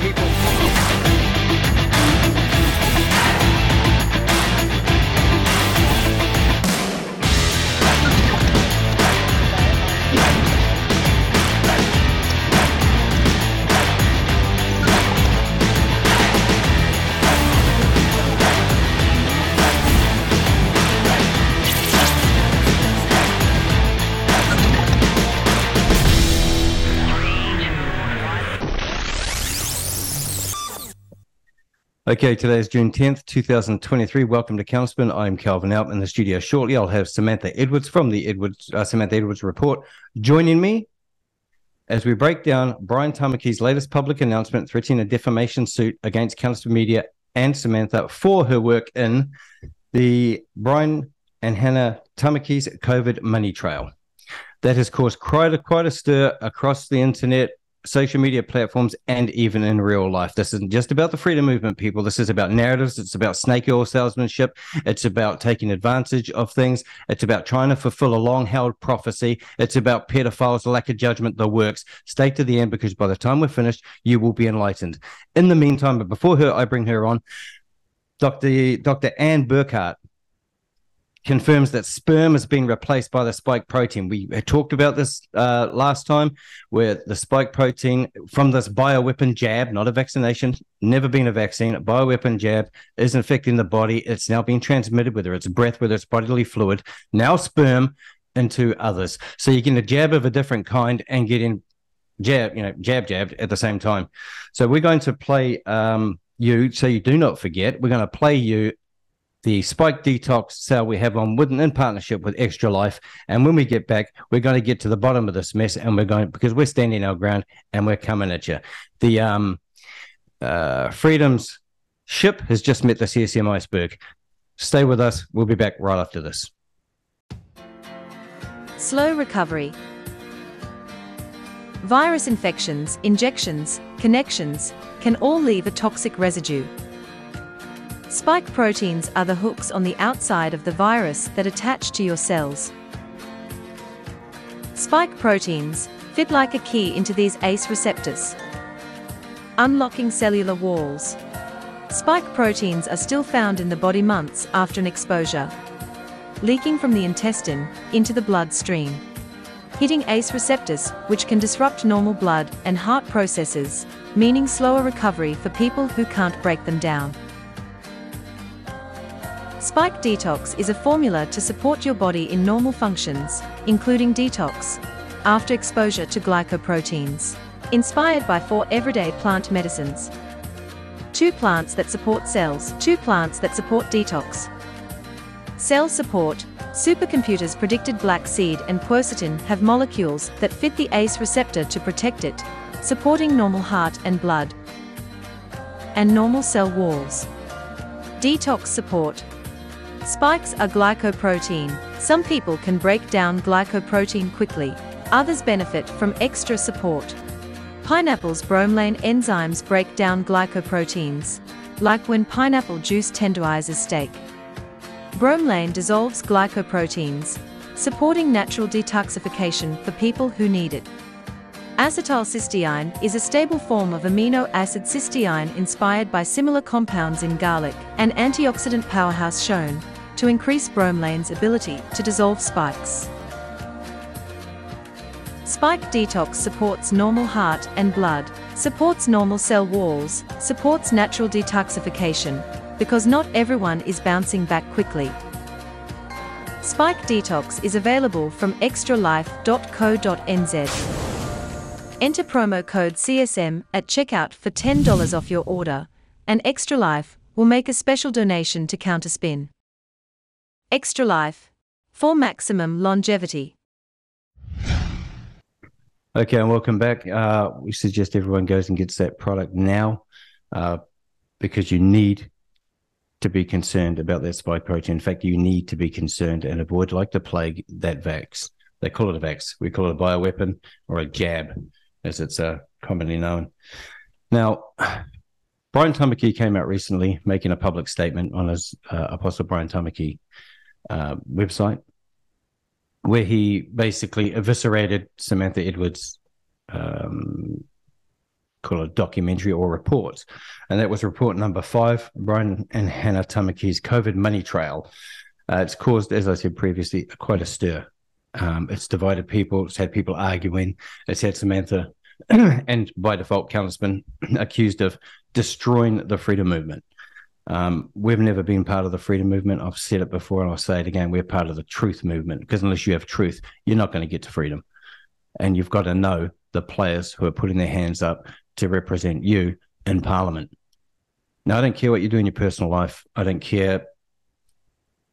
People. Okay, today is June 10th, 2023. Welcome to Counterspin. I'm Kelvyn Alp in the studio shortly. I'll have Samantha Edwards from the Edwards uh, Samantha Edwards report joining me as we break down Brian Tamaki's latest public announcement threatening a defamation suit against Counterspin Media and Samantha for her work in the Brian and Hannah Tamaki's COVID money trail. That has caused quite a, quite a stir across the internet, social media platforms, and even in real life. This isn't just about the freedom movement, people. This is about narratives. It's about snake oil salesmanship. It's about taking advantage of things. It's about trying to fulfill a long held prophecy. It's about pedophiles, lack of judgment, the works. Stay to the end because by the time we're finished, you will be enlightened. In the meantime, but before her, I bring her on. Dr. Dr. Arne Burkhardt confirms that sperm has been replaced by the spike protein. We talked about this uh, last time, where the spike protein from this bioweapon jab, not a vaccination, never been a vaccine, a bioweapon jab is infecting the body. It's now being transmitted, whether it's breath, whether it's bodily fluid, now sperm into others. So you're getting a jab of a different kind and getting jab, you know, jab jabbed at the same time. So we're going to play um, you, so you do not forget. We're going to play you the Spike Detox sale we have on with in partnership with XtraLife. And when we get back, we're going to get to the bottom of this mess, and we're going because we're standing our ground and we're coming at you. The um, uh, Freedom's ship has just met the CSM iceberg. Stay with us. We'll be back right after this. Slow recovery. Virus infections, injections, connections can all leave a toxic residue. Spike proteins are the hooks on the outside of the virus that attach to your cells. Spike proteins fit like a key into these ACE receptors, unlocking cellular walls. Spike proteins are still found in the body months after an exposure, leaking from the intestine into the bloodstream, hitting ACE receptors, which can disrupt normal blood and heart processes, meaning slower recovery for people who can't break them down. Spike Detox is a formula to support your body in normal functions, including detox, after exposure to glycoproteins. Inspired by four everyday plant medicines. Two plants that support cells, two plants that support detox. Cell support, supercomputers predicted black seed and quercetin have molecules that fit the ACE receptor to protect it, supporting normal heart and blood and normal cell walls. Detox support, Spikes are glycoprotein. Some people can break down glycoprotein quickly, others benefit from extra support. Pineapple's bromelain enzymes break down glycoproteins, like when pineapple juice tenderizes steak. Bromelain dissolves glycoproteins, supporting natural detoxification for people who need it. Acetylcysteine is a stable form of amino acid cysteine inspired by similar compounds in garlic, an antioxidant powerhouse shown to increase bromelain's ability to dissolve spikes. Spike Detox supports normal heart and blood, supports normal cell walls, supports natural detoxification, because not everyone is bouncing back quickly. Spike Detox is available from extralife.co.nz. Enter promo code CSM at checkout for $10 off your order, and XtraLife will make a special donation to Counterspin. XtraLife for maximum longevity. Okay, and welcome back. Uh, we suggest everyone goes and gets that product now uh, because you need to be concerned about that spike protein. In fact, you need to be concerned and avoid, like the plague, that vax. They call it a vax. We call it a bioweapon or a jab as it's uh, commonly known. Now, Brian Tamaki came out recently making a public statement on his uh, Apostle Brian Tamaki uh, website where he basically eviscerated Samantha Edwards' um, call it documentary or report. And that was report number five, Brian and Hannah Tamaki's COVID money trail. Uh, it's caused, as I said previously, quite a stir. Um, it's divided people. It's had people arguing. It's had Samantha and by default, Callum's accused of destroying the freedom movement. Um, we've never been part of the freedom movement. I've said it before and I'll say it again. We're part of the truth movement because unless you have truth, you're not going to get to freedom. And you've got to know the players who are putting their hands up to represent you in parliament. Now, I don't care what you do in your personal life. I don't care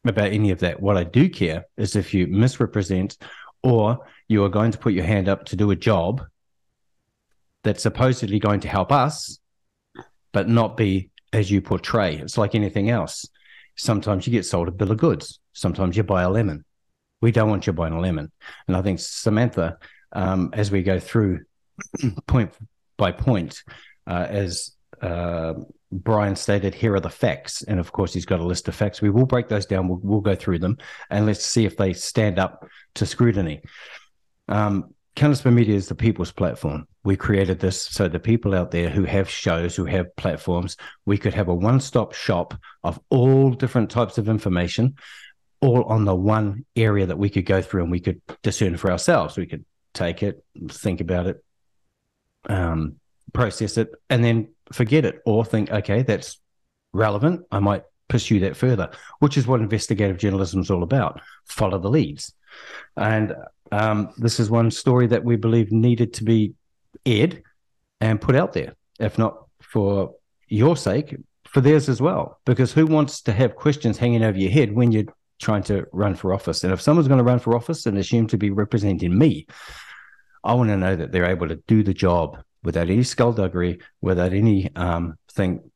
about any of that. What I do care is if you misrepresent or you are going to put your hand up to do a job that's supposedly going to help us, but not be as you portray. It's like anything else. Sometimes you get sold a bill of goods. Sometimes you buy a lemon. We don't want you buying a lemon. And I think Samantha, um, as we go through point by point, uh, as uh, Brian stated, here are the facts. And of course, he's got a list of facts. We will break those down. We'll, we'll go through them and let's see if they stand up to scrutiny. Um, Counterspin Media is the people's platform. We created this so the people out there who have shows, who have platforms, we could have a one stop shop of all different types of information, all on the one area that we could go through and we could discern for ourselves. We could take it, think about it, um, process it, and then forget it or think, okay, that's relevant. I might pursue that further, which is what investigative journalism is all about. Follow the leads. And um, this is one story that we believe needed to be aired and put out there, if not for your sake, for theirs as well. Because who wants to have questions hanging over your head when you're trying to run for office? And if someone's going to run for office and assume to be representing me, I want to know that they're able to do the job without any skullduggery, without any um, thing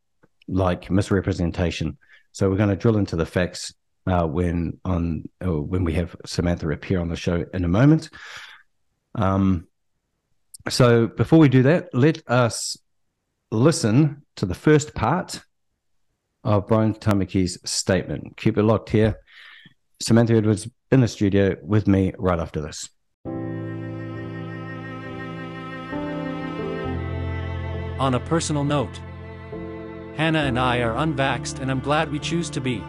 like misrepresentation. So we're going to drill into the facts uh, when on uh, when we have Samantha appear on the show in a moment. Um, so before we do that, let us listen to the first part of Brian Tamaki's statement. Keep it locked here. Samantha Edwards in the studio with me right after this. On a personal note, Hannah and I are unvaxxed and I'm glad we choose to be.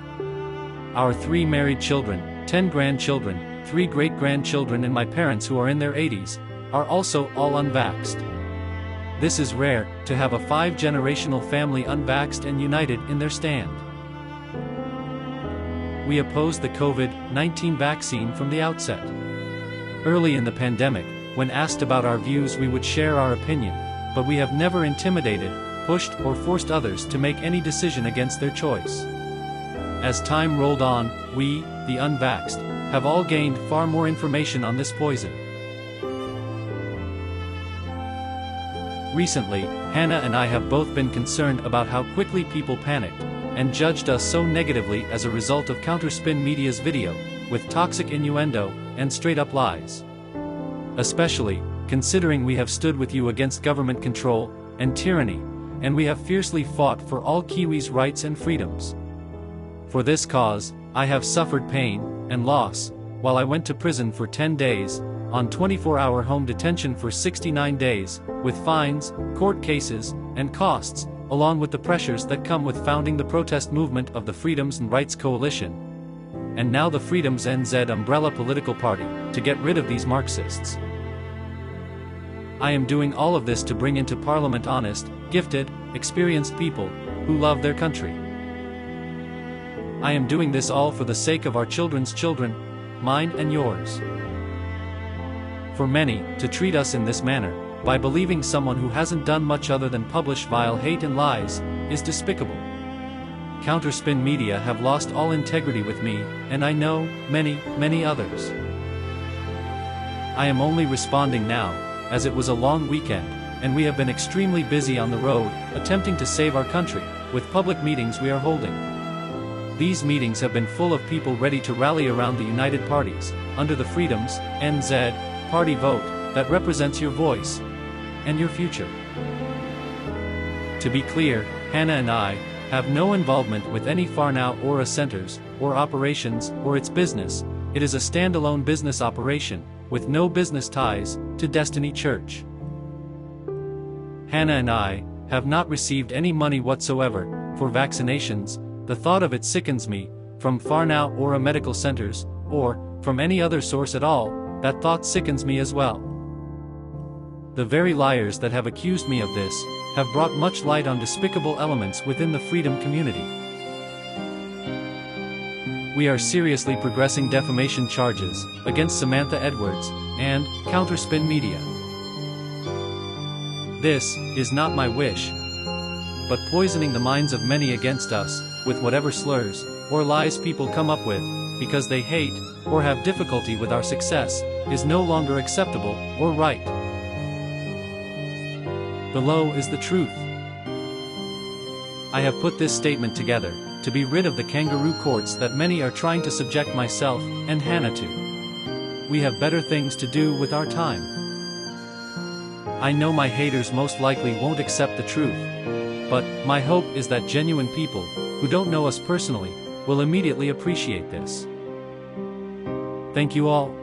Our three married children, 10 grandchildren, 3 great grandchildren, and my parents who are in their 80s are also all unvaxxed. This is rare to have a five generational family unvaxxed and united in their stand. We opposed the COVID 19 vaccine from the outset. Early in the pandemic, when asked about our views, we would share our opinion, but we have never intimidated, pushed, or forced others to make any decision against their choice. As time rolled on, we, the unvaxxed, have all gained far more information on this poison. Recently, Hannah and I have both been concerned about how quickly people panicked and judged us so negatively as a result of Counterspin Media's video, with toxic innuendo and straight up lies. Especially, considering we have stood with you against government control and tyranny, and we have fiercely fought for all Kiwis' rights and freedoms. For this cause, I have suffered pain and loss, while I went to prison for 10 days, on 24-hour home detention for 69 days, with fines, court cases, and costs, along with the pressures that come with founding the protest movement of the Freedoms and Rights Coalition. And now the Freedoms NZ umbrella political party, to get rid of these Marxists. I am doing all of this to bring into Parliament honest, gifted, experienced people, who love their country. I am doing this all for the sake of our children's children, mine and yours. For many, to treat us in this manner, by believing someone who hasn't done much other than publish vile hate and lies, is despicable. Counterspin Media have lost all integrity with me, and I know, many, many others. I am only responding now, as it was a long weekend, and we have been extremely busy on the road, attempting to save our country, with public meetings we are holding. These meetings have been full of people ready to rally around the united parties, under the Freedoms, NZ, party vote, that represents your voice and your future. To be clear, Hannah and I have no involvement with any Whanau Ora centers, or operations, or its business, it is a standalone business operation, with no business ties, to Destiny Church. Hannah and I, have not received any money whatsoever for vaccinations, the thought of it sickens me, from Whanau Ora medical centers, or from any other source at all, that thought sickens me as well. The very liars that have accused me of this, have brought much light on despicable elements within the freedom community. We are seriously progressing defamation charges against Samantha Edwards and Counterspin Media. This is not my wish, but poisoning the minds of many against us with whatever slurs or lies people come up with because they hate or have difficulty with our success is no longer acceptable or right. Below is the truth. I have put this statement together to be rid of the kangaroo courts that many are trying to subject myself and Hannah to. We have better things to do with our time. I know my haters most likely won't accept the truth. But, my hope is that genuine people, who don't know us personally, will immediately appreciate this. Thank you all.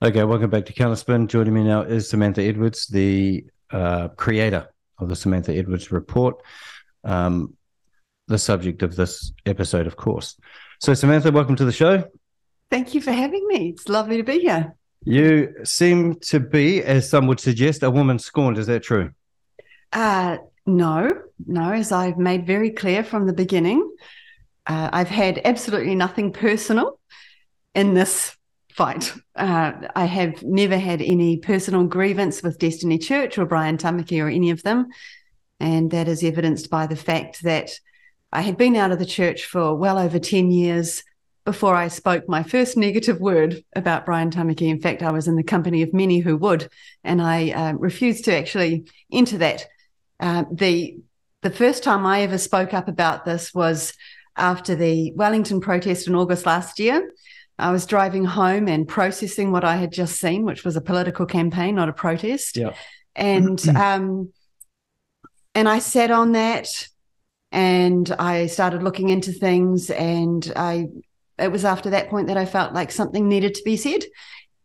Okay, welcome back to Counterspin. Joining me now is Samantha Edwards, the uh, creator of the Samantha Edwards report, um, the subject of this episode, of course. So, Samantha, welcome to the show. Thank you for having me. It's lovely to be here. You seem to be, as some would suggest, a woman scorned. Is that true? Uh, no, no. As I've made very clear from the beginning, uh, I've had absolutely nothing personal in this fight. Uh, I have never had any personal grievance with Destiny Church or Brian Tamaki or any of them. And that is evidenced by the fact that I had been out of the church for well over 10 years before I spoke my first negative word about Brian Tamaki. In fact, I was in the company of many who would, and I uh, refused to actually enter that. Uh, the the first time I ever spoke up about this was after the Wellington protest in August last year. I was driving home and processing what I had just seen, which was a political campaign, not a protest. Yeah. And um, and I sat on that and I started looking into things and I it was after that point that I felt like something needed to be said.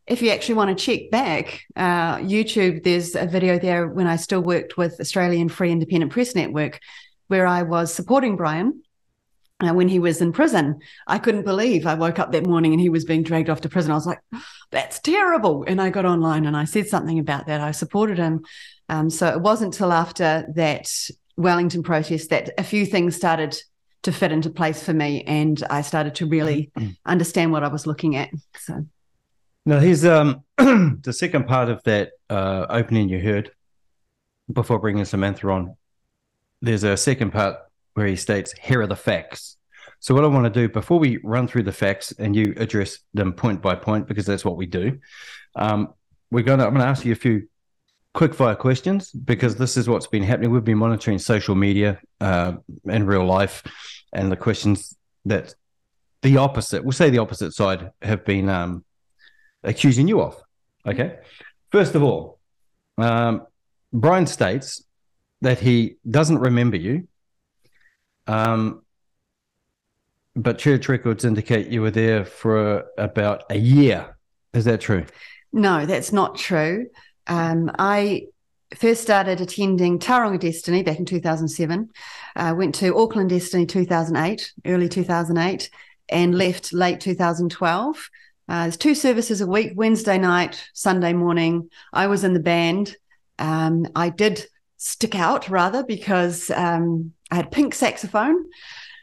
If you actually want to check back, uh, YouTube, there's a video there when I still worked with Australian Free Independent Press Network, where I was supporting Brian uh, when he was in prison. I couldn't believe I woke up that morning and he was being dragged off to prison. I was like, that's terrible. And I got online and I said something about that. I supported him. Um, so it wasn't till after that Wellington protest that a few things started to fit into place for me and I started to really understand what I was looking at. So now here's um the second part of that uh, opening you heard before bringing Samantha on. There's a second part where he states, "Here are the facts." So what I want to do before we run through the facts and you address them point by point because that's what we do. Um, we're going to. I'm going to ask you a few quick fire questions because this is what's been happening. We've been monitoring social media uh, in real life, and the questions that the opposite, we'll say the opposite side, have been um, accusing you of. Okay. First of all, um, Brian states that he doesn't remember you, um, but church records indicate you were there for about a year. Is that true? No, that's not true. Um, I first started attending Tauranga Destiny back in 2007. I uh, went to Auckland Destiny 2008, early 2008, and left late 2012. Uh, there's two services a week, Wednesday night, Sunday morning. I was in the band. Um, I did stick out rather because um, I had pink saxophone,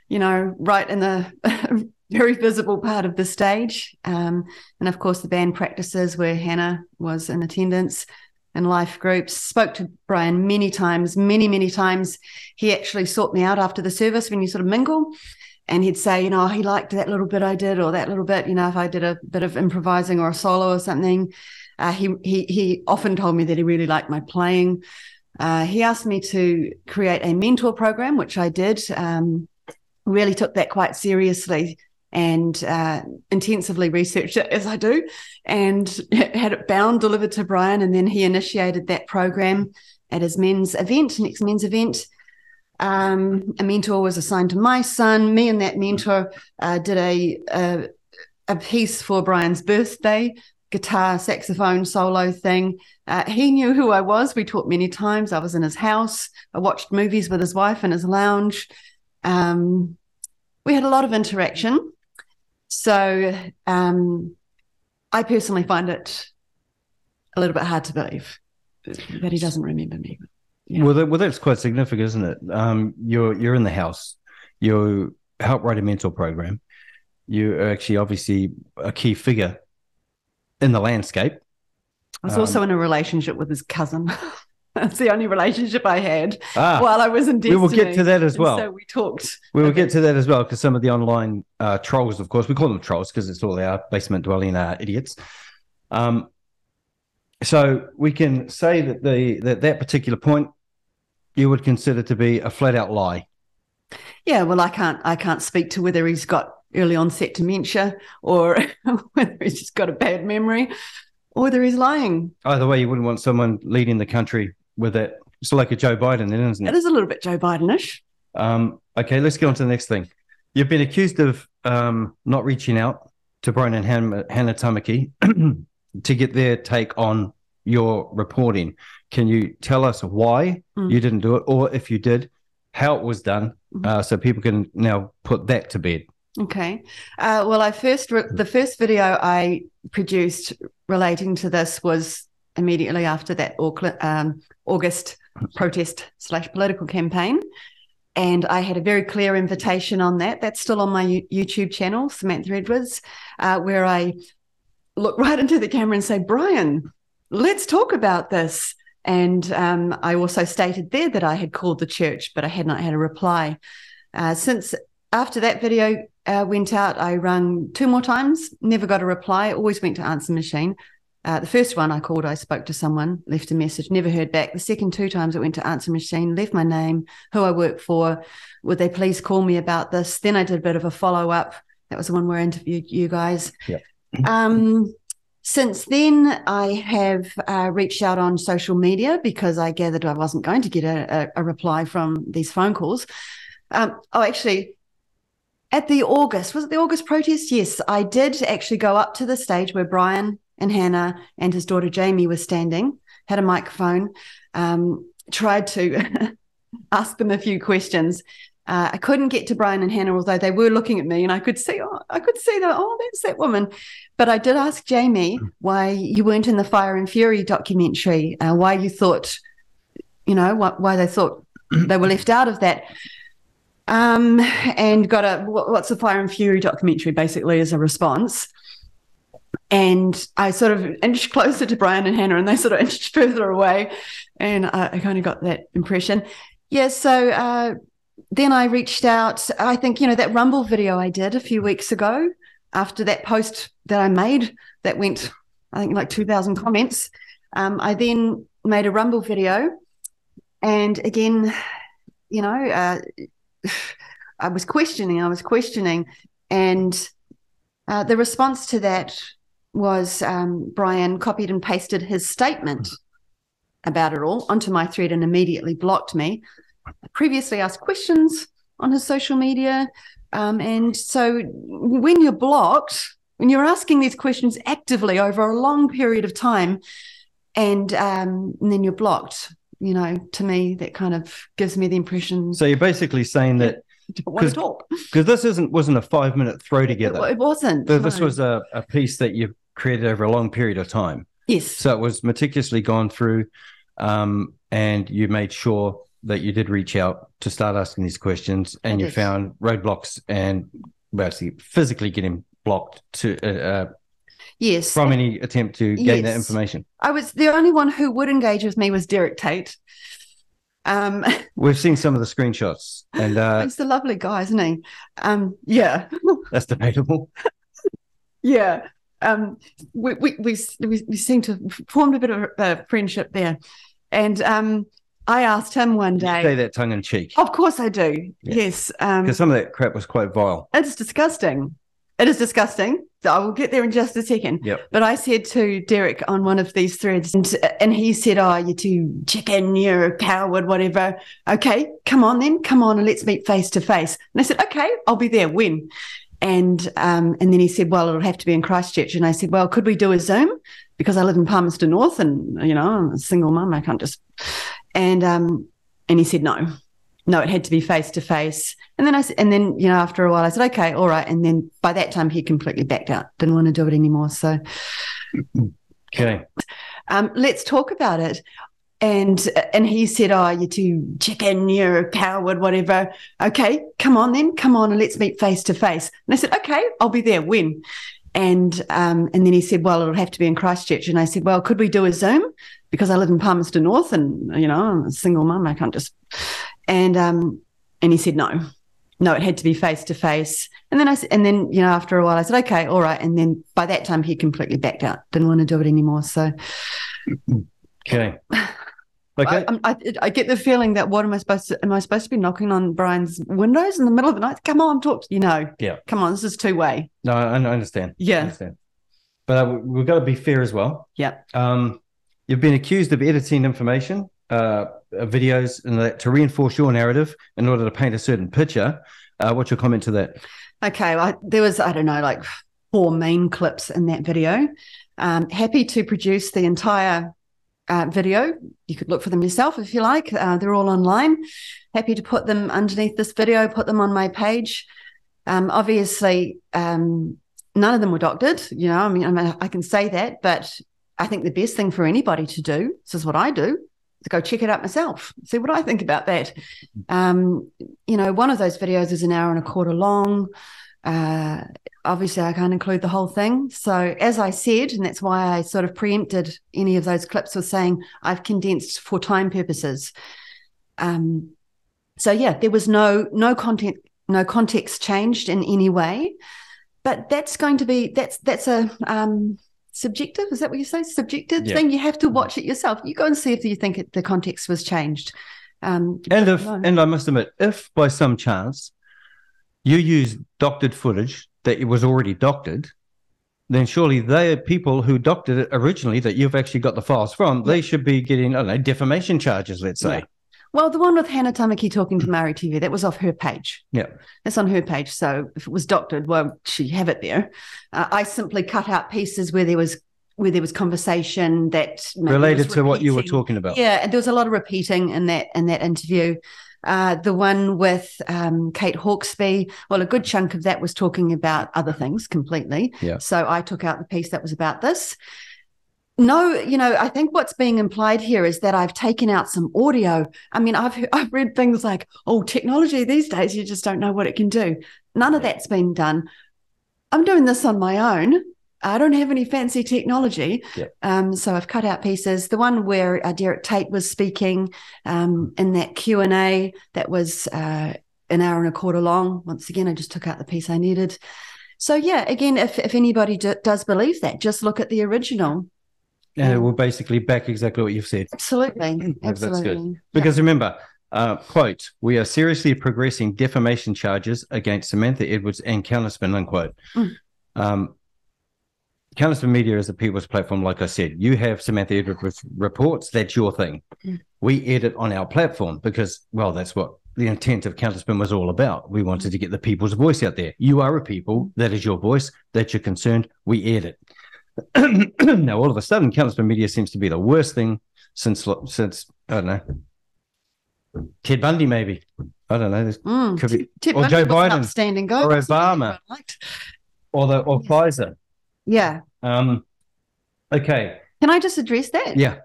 you know, right in the very visible part of the stage. Um, and of course, the band practices where Hannah was in attendance and life groups. Spoke to Brian many times, many, many times. He actually sought me out after the service when you sort of mingle. And he'd say, you know, he liked that little bit I did, or that little bit, you know, if I did a bit of improvising or a solo or something. Uh, he he he often told me that he really liked my playing. Uh, he asked me to create a mentor program, which I did. Um, really took that quite seriously and uh, intensively researched it as I do, and had it bound delivered to Brian, and then he initiated that program at his men's event, next men's event. Um, a mentor was assigned to my son. Me and that mentor uh, did a, a, a piece for Brian's birthday guitar saxophone solo thing. Uh, he knew who I was. We talked many times. I was in his house. I watched movies with his wife in his lounge. Um, we had a lot of interaction. So um, I personally find it a little bit hard to believe that he doesn't remember me. Yeah. Well, that, well, that's quite significant, isn't it? Um, you're you're in the house. You help write a mentor program. You're actually obviously a key figure in the landscape. I was also in a relationship with his cousin. That's the only relationship I had ah, while I was in Destiny. We will get to that as well. so we talked. We will get to that as well because some of the online uh, trolls, of course, we call them trolls because it's all our basement dwelling uh, idiots. Um, so we can say that the that that particular point you would consider to be a flat out lie. Yeah, well, I can't I can't speak to whether he's got early onset dementia or whether he's just got a bad memory or whether he's lying. Either way, you wouldn't want someone leading the country with it. It's like a Joe Biden, then, isn't it? It is a little bit Joe Bidenish. Um, okay, let's get on to the next thing. You've been accused of um, not reaching out to Brian and Hannah, Hannah Tamaki to get their take on your reporting. Can you tell us why mm. you didn't do it, or if you did, how it was done, mm. uh, so people can now put that to bed? Okay. Uh, well, I first re- the first video I produced relating to this was immediately after that um, August protest slash political campaign, and I had a very clear invitation on that. That's still on my YouTube channel, Samantha Edwards, uh, where I look right into the camera and say, "Brian, let's talk about this." And um, I also stated there that I had called the church, but I had not had a reply. Uh, since after that video uh, went out, I rang two more times, never got a reply, always went to answer machine. Uh, the first one I called, I spoke to someone, left a message, never heard back. The second two times I went to answer machine, left my name, who I work for. Would they please call me about this? Then I did a bit of a follow up. That was the one where I interviewed you guys. Yeah. Um, since then, I have uh, reached out on social media because I gathered I wasn't going to get a, a, a reply from these phone calls. Um, oh, actually, at the August, was it the August protest? Yes, I did actually go up to the stage where Brian and Hannah and his daughter Jamie were standing, had a microphone, um, tried to ask them a few questions. Uh, I couldn't get to Brian and Hannah, although they were looking at me, and I could see, oh, I could see that. Oh, that's that woman. But I did ask Jamie why you weren't in the Fire and Fury documentary, uh, why you thought, you know, why, why they thought they were left out of that. Um, and got a what's the Fire and Fury documentary basically as a response. And I sort of inched closer to Brian and Hannah, and they sort of inched further away. And I, I kind of got that impression. Yeah, so uh, then I reached out. I think, you know, that Rumble video I did a few weeks ago after that post that I made that went, I think, like 2,000 comments. Um, I then made a Rumble video. And again, you know, uh, I was questioning, I was questioning. And uh, the response to that was um, Brian copied and pasted his statement about it all onto my thread and immediately blocked me. I previously asked questions on his social media. Um, and so when you're blocked, when you're asking these questions actively over a long period of time, and, um, and then you're blocked, you know, to me, that kind of gives me the impression. So you're basically saying that want to talk because this isn't wasn't a five minute throw together. It, it wasn't. This no. was a, a piece that you created over a long period of time. Yes. So it was meticulously gone through, um, and you made sure that you did reach out to start asking these questions, and you found roadblocks and basically physically getting blocked to uh, uh, yes from any attempt to gain yes. that information. I was the only one who would engage with me was Derek Tate. Um, We've seen some of the screenshots, and uh, he's a lovely guy, isn't he? Um, yeah, that's debatable. yeah, um, we, we, we we we seem to have formed a bit of a friendship there, and um, I asked him one day. You say that tongue in cheek. Of course I do. Yeah. Yes. Because um, some of that crap was quite vile. It's disgusting. It is disgusting. I will get there in just a second. Yep. But I said to Derek on one of these threads, and, and he said, Oh, you're too chicken, you're a coward, whatever. Okay, come on then, come on and let's meet face to face. And I said, Okay, I'll be there. When? And um, and then he said, "Well, it'll have to be in Christchurch." And I said, "Well, could we do a Zoom? Because I live in Palmerston North, and you know, I'm a single mum. I can't just." And um, and he said, "No, no, it had to be face to face." And then I said, and then you know, after a while, I said, "Okay, all right." And then by that time, he completely backed out. Didn't want to do it anymore. So, Okay. um, let's talk about it. And and he said, "Oh, you're too chicken. You're a coward. Whatever. Okay, come on then. Come on and let's meet face to face." And I said, "Okay, I'll be there. When?" And um, and then he said, "Well, it'll have to be in Christchurch." And I said, "Well, could we do a Zoom? Because I live in Palmerston North, and you know, I'm a single mum. I can't just." And um, and he said, "No, no, it had to be face to face." And then I and then you know, after a while, I said, "Okay, all right." And then by that time, he completely backed out. Didn't want to do it anymore. So. Okay. Okay. I, I, I get the feeling that what am I supposed to? Am I supposed to be knocking on Brian's windows in the middle of the night? Come on, talk. To, you know, Yeah. Come on, this is two way. no, I, I understand. I Yeah, understand. But uh, we- we've got to be fair as well. yeah. Um, you've been accused of editing information, uh, videos, and that to reinforce your narrative in order to paint a certain picture. Uh, what's your comment to that? Okay, I, there was I don't know like four main clips in that video. Um, happy to produce the entire uh, video. You could look for them yourself if you like. Uh, they're all online. Happy to put them underneath this video. Put them on my page. Um, obviously, um, none of them were doctored. You know, I mean, I mean, I can say that, but I think the best thing for anybody to do, this is what I do, is go check it out myself, see what I think about that. Um, you know, one of those videos is an hour and a quarter long. Uh, obviously, I can't include the whole thing. So, as I said, and that's why I sort of preempted any of those clips with saying I've condensed for time purposes. Um, so, yeah, there was no no content, no context changed in any way, but that's going to be that's that's a um, subjective. Is that what you say? Subjective Yeah. thing. You have to watch it yourself. You go and see if you think it, the context was changed. Um, And if, no. and I must admit, if by some chance you use doctored footage that it was already doctored, then surely they are people who doctored it originally that you've actually got the files from. They should be getting, I don't know, defamation charges, let's say. Yeah. Well, the one with Hannah Tamaki talking to Māori TV, that was off her page. Yeah. That's on her page. So if it was doctored, well, she have it there. Uh, I simply cut out pieces where there was where there was conversation that Related was to what you were talking about. Yeah, and there was a lot of repeating in that in that interview. Uh, the one with um, Kate Hawkesby, well, a good chunk of that was talking about other things completely. Yeah. So I took out the piece that was about this. No, you know, I think what's being implied here is that I've taken out some audio. I mean, I've I've read things like, "Oh, technology these days, you just don't know what it can do." None of that's been done. I'm doing this on my own. I don't have any fancy technology, Yeah. um, so I've cut out pieces. The one where uh, Derek Tate was speaking um, in that Q and A that was uh, an hour and a quarter long. Once again, I just took out the piece I needed. So yeah, again, if if anybody does believe that, just look at the original. And it will basically back exactly what you've said. Absolutely, That's good. absolutely. Yeah. Because remember, uh, quote, we are seriously progressing defamation charges against Samantha Edwards and Counterspin, unquote. Mm. Um, Counterspin Media is a people's platform, like I said. You have Samantha Edwards reports, that's your thing. Mm. We edit on our platform because, well, that's what the intent of Counterspin was all about. We wanted to get the people's voice out there. You are a people, that is your voice, That you're concerned. we edit. now, all of a sudden, Counterspin Media seems to be the worst thing since, since I don't know, Ted Bundy, maybe. I don't know. Mm. Could be, or Bundy Joe Biden, upstanding guy, or? Obama. Or the or Yes. Pfizer. Yeah. Um, okay, Can I just address that? yeah,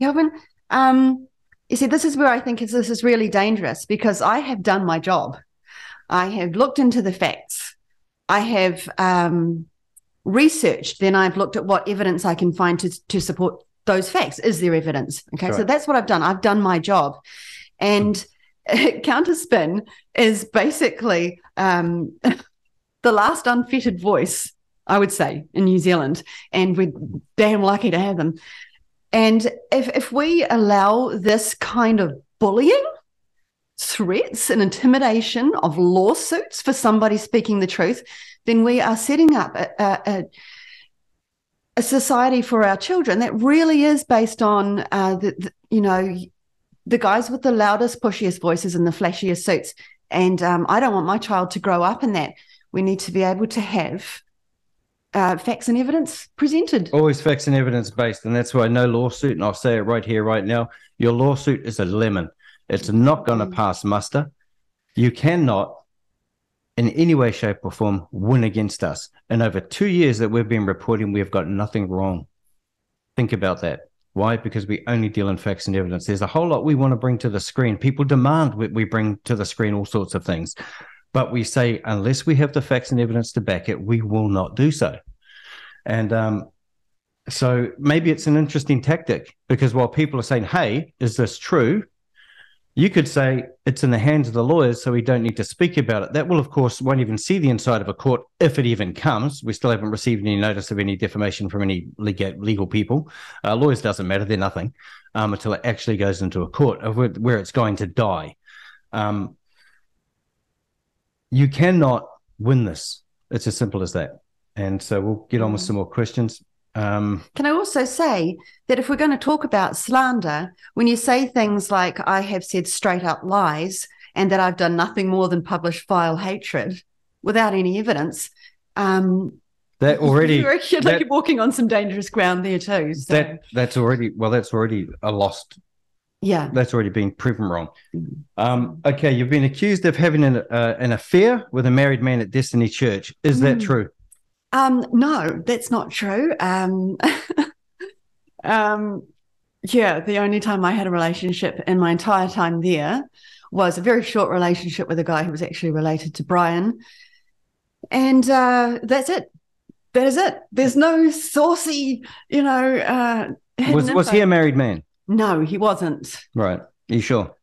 Kelvyn, um, you see, this is where I think is, this is really dangerous because I have done my job. I have looked into the facts. I have um, researched. Then I've looked at what evidence I can find to to support those facts. Is there evidence? Okay, so that's what I've done. I've done my job, and counterspin is basically um, the last unfettered voice, I would say, in New Zealand, and we're damn lucky to have them. And if if we allow this kind of bullying, threats, and intimidation of lawsuits for somebody speaking the truth, then we are setting up a, a, a, society for our children that really is based on uh, the, the you know the guys with the loudest, pushiest voices and the flashiest suits. And um, I don't want my child to grow up in that. we need to be able to have uh, facts and evidence presented. Always facts and evidence based. And that's why no lawsuit, and I'll say it right here, right now, your lawsuit is a lemon. It's not going to pass muster. You cannot, in any way, shape, or form, win against us. In over two years that we've been reporting, we've got nothing wrong. Think about that. Why? Because we only deal in facts and evidence. There's a whole lot we want to bring to the screen. People demand we, we bring to the screen all sorts of things. But we say, unless we have the facts and evidence to back it, we will not do so. And um, so maybe it's an interesting tactic because while people are saying, hey, is this true? You could say it's in the hands of the lawyers, so we don't need to speak about it. That will, of course, won't even see the inside of a court if it even comes. We still haven't received any notice of any defamation from any legal, people. Uh, lawyers doesn't matter; they're nothing um, until it actually goes into a court where it's going to die. Um, you cannot win this. It's as simple as that. And so we'll get on with some more questions. Um, Can I also say that if we're going to talk about slander, when you say things like, I have said straight up lies and that I've done nothing more than publish vile hatred without any evidence, um, that already you're, you're that- like walking on some dangerous ground there too. So, that that's already well that's already a lost yeah. that's already been proven wrong um okay you've been accused of having an uh, an affair with a married man at destiny church is that Mm. true Um, no, that's not true. Um, um, yeah, the only time I had a relationship in my entire time there was a very short relationship with a guy who was actually related to Brian. And uh, that's it. That is it. There's no saucy, you know. Uh, was was he a married man No, he wasn't. right Are you sure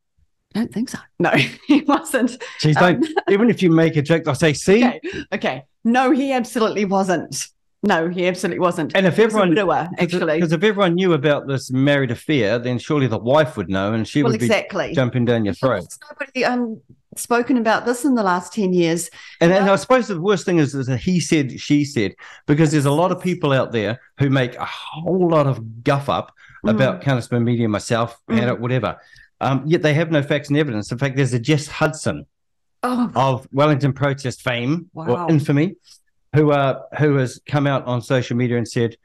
I don't think so. No, he wasn't. Jeez, Um, don't even if you make a joke i'll say see Okay. Okay. No, he absolutely wasn't. No, he absolutely wasn't. and if everyone widower, actually. because if everyone knew about this married affair then surely the wife would know and she well, would exactly. be jumping down your throat There's nobody um, spoken about this in the last 10 years. And, and I suppose the worst thing is, is that he said, she said, because there's a lot of people out there who make a whole lot of guff up Mm. about counterspin media, myself, Mm. had it, whatever. Um, yet they have no facts and evidence. In fact, there's a Jess Hudson Oh, of Wellington protest fame Wow. or infamy, who uh, who has come out on social media and said,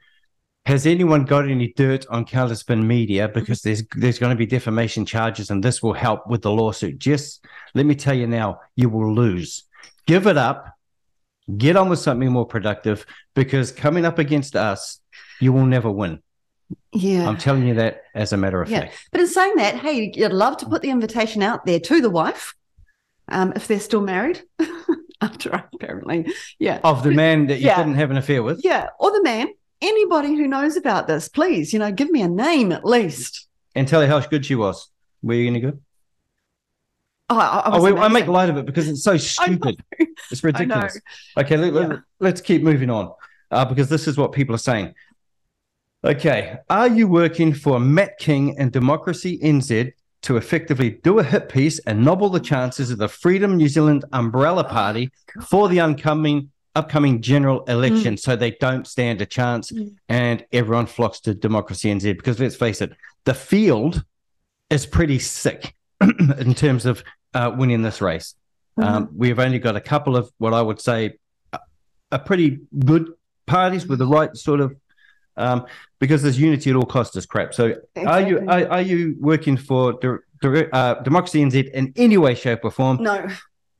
"Has anyone got any dirt on counterspin media? Because there's there's going to be defamation charges, and this will help with the lawsuit." Jess, let me tell you now, you will lose. Give it up. Get on with something more productive because coming up against us, you will never win. Yeah. I'm telling you that as a matter of Yeah. fact. But in saying that, hey, you'd love to put the invitation out there to the wife um, if they're still married after apparently. Yeah. Of the man that you Yeah. didn't have an affair with. Yeah. Or the man. Anybody who knows about this, please, you know, give me a name at least. and tell her how good she was. Were you any good? Oh, I, I, Oh, I make light of it because it's so stupid. It's ridiculous. Okay, let, Yeah. us keep moving on uh, because this is what people are saying. Okay, are you working for Matt King and Democracy NZ to effectively do a hit piece and nobble the chances of the Freedom New Zealand Umbrella Party for the upcoming upcoming general election, so they don't stand a chance Mm. and everyone flocks to Democracy NZ? Because let's face it, the field is pretty sick in terms of uh, winning this race. Um, we've only got a couple of what I would say a, a pretty good parties with the right sort of um, because there's unity at all costs is crap. So are you are, are you working for dir- dir- uh, Democracy NZ in any way, shape, or form? No,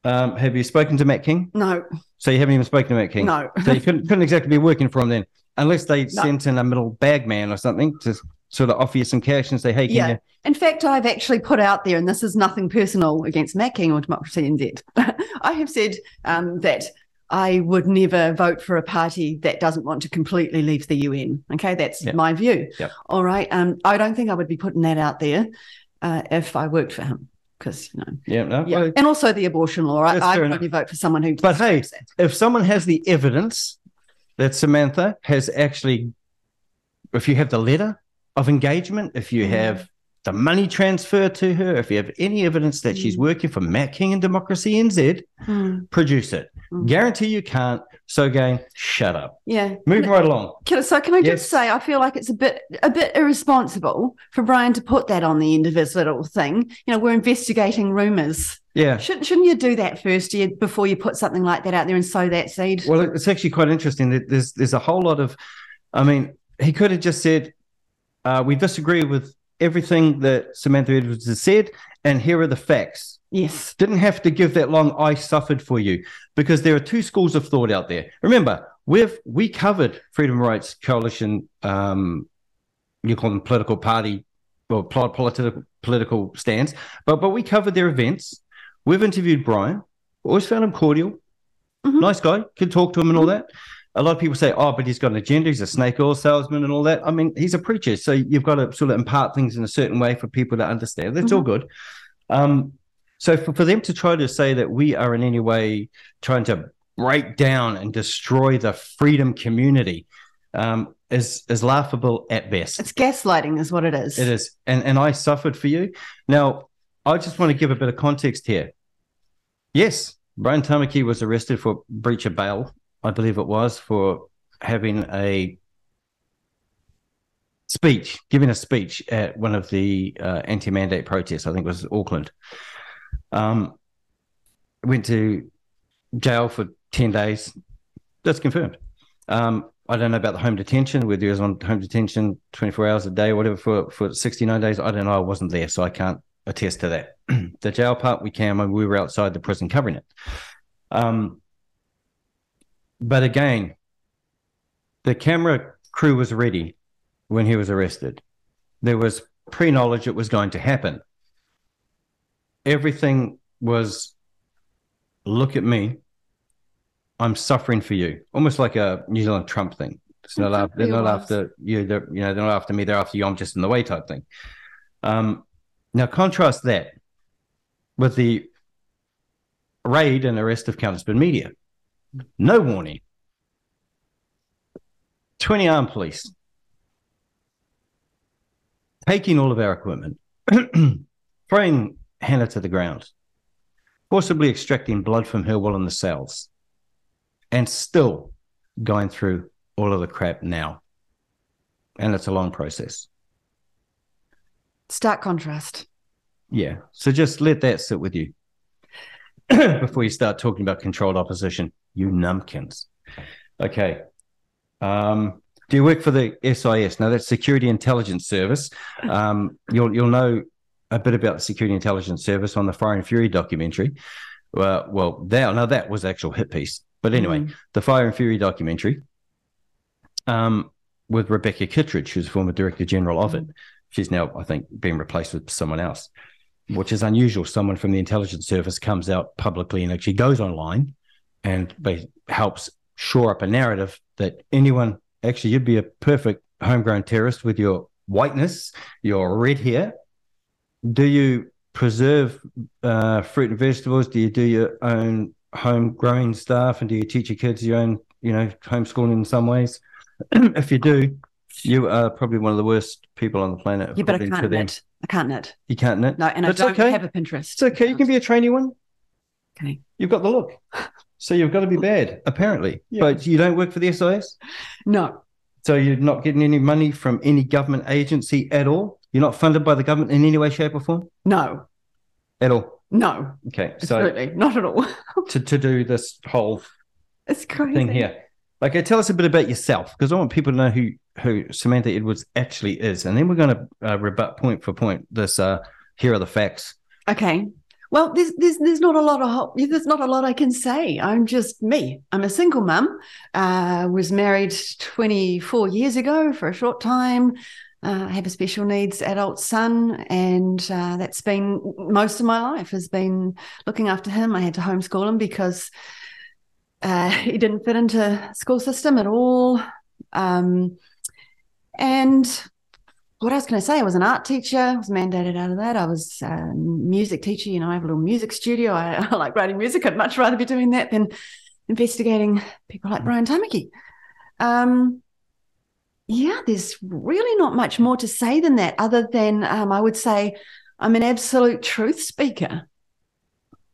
Um, have you spoken to Matt King? no, So you haven't even spoken to Matt King. no. So you couldn't, couldn't exactly be working for him then, unless they sent in a middle bag man or something to sort of offer you some cash and say, "Hey, can Yeah. you In fact, I've actually put out there, and this is nothing personal against Matt King or Democracy NZ. I have said um, that I would never vote for a party that doesn't want to completely leave the UN. Okay, that's Yep. my view. Yep. All right. Um, I don't think I would be putting that out there uh, if I worked for him, because you know, Yeah, no, yeah, well, and also the abortion law. I, I would enough. only vote for someone who. But hey, that. if someone has the evidence that Samantha has actually, if you have the letter of engagement, if you Mhm. have the money transfer to her, if you have any evidence that she's Mm. working for Matt King and Democracy NZ, Mm, produce it. Mm. Guarantee you can't. So again, shut up. yeah. Moving right along. Can, so can I Yes. just say I feel like it's a bit a bit irresponsible for Brian to put that on the end of his little thing. You know, we're investigating rumours. Yeah. Shouldn't shouldn't you do that first before you put something like that out there and sow that seed? Well, it's actually quite interesting. that There's there's a whole lot of, I mean, he could have just said, uh, "We disagree with everything that Samantha Edwards has said, and here are the facts." yes. Didn't have to give that long. I suffered for you because there are two schools of thought out there. Remember, we've we covered Freedom Rights Coalition. Um, you call them political party or pol- political political stance, but but we covered their events. We've interviewed Brian. Always found him cordial, Mhm. nice guy. Could talk to him and all that. A lot of people say, "Oh, but he's got an agenda. He's a snake oil salesman and all that." I mean, he's a preacher, so you've got to sort of impart things in a certain way for people to understand. That's all good. Um, so for, for them to try to say that we are in any way trying to break down and destroy the freedom community um, is is laughable at best. It's gaslighting is what it is. It is, and and I suffered for you. Now, I just want to give a bit of context here. Yes, Brian Tamaki was arrested for breach of bail, I believe it was, for having a speech, giving a speech at one of the uh, anti-mandate protests. I think it was Auckland. Um, went to jail for ten days. That's confirmed. Um, I don't know about the home detention, whether he was on home detention 24 hours a day or whatever for, for 69 days. I don't know. I wasn't there, so I can't attest to that. the jail part, we can when we were outside the prison covering it. Um, but again, the camera crew was ready when he was arrested. There was pre knowledge it was going to happen. Everything was look at me. I'm suffering for you, almost like a New Zealand Trump thing. It's not after, they're not after you. They're, you know, they're not after me. They're after you. I'm just in the way type thing. Um, now contrast that with the raid and arrest of Counterspin Media. No warning. 20 armed police taking all of our equipment, throwing Hannah to the ground, forcibly extracting blood from her while in the cells, and still going through all of the crap now. And it's a long process. Stark contrast. Yeah. So just let that sit with you before you start talking about controlled opposition, you numpkins. Okay. Um, do you work for the SIS? Now that's Security Intelligence Service. Um, you'll you'll know a bit about the Security Intelligence Service on the Fire and Fury documentary. Well, well, that now that was actual hit piece. But anyway, Mm. the Fire and Fury documentary um, with Rebecca Kitteridge, who's former Director General of it. She's now, I think, being replaced with someone else, which is unusual. Someone from the intelligence service comes out publicly and actually goes online and ba- helps shore up a narrative that anyone, actually, you'd be a perfect homegrown terrorist with your whiteness, your red hair. Do you preserve uh, fruit and vegetables? Do you do your own home growing stuff? And do you teach your kids your own, you know, homeschooling in some ways? if you do, you are probably one of the worst people on the planet. Yeah, but I can't knit. I can't knit. You can't knit. No, and That's I don't okay. have a Pinterest. It's okay. You can be a trainee one. Okay. You've got the look. So you've got to be bad, apparently. But you don't work for the SIS? No. So you're not getting any money from any government agency at all? You're not funded by the government in any way, shape, or form? No. At all. No. Okay. So Absolutely. Not at all. to, to do this whole It's crazy. thing here. Okay, tell us a bit about yourself because I want people to know who who Samantha Edwards actually is, and then we're going to uh, rebut point for point this. Uh, here are the facts. Okay. Well, there's there's there's not a lot of there's not a lot I can say. I'm just me. I'm a single mum. Uh, was married 24 years ago for a short time. Uh, I have a special needs adult son, and uh, that's been most of my life has been looking after him. I had to homeschool him because uh, he didn't fit into school system at all. Um, and what else can I say? I was an art teacher. I was mandated out of that. I was a music teacher. You know, I have a little music studio. I, I like writing music. I'd much rather be doing that than investigating people like Brian Tamaki. Um, yeah, there's really not much more to say than that, other than um, I would say I'm an absolute truth speaker.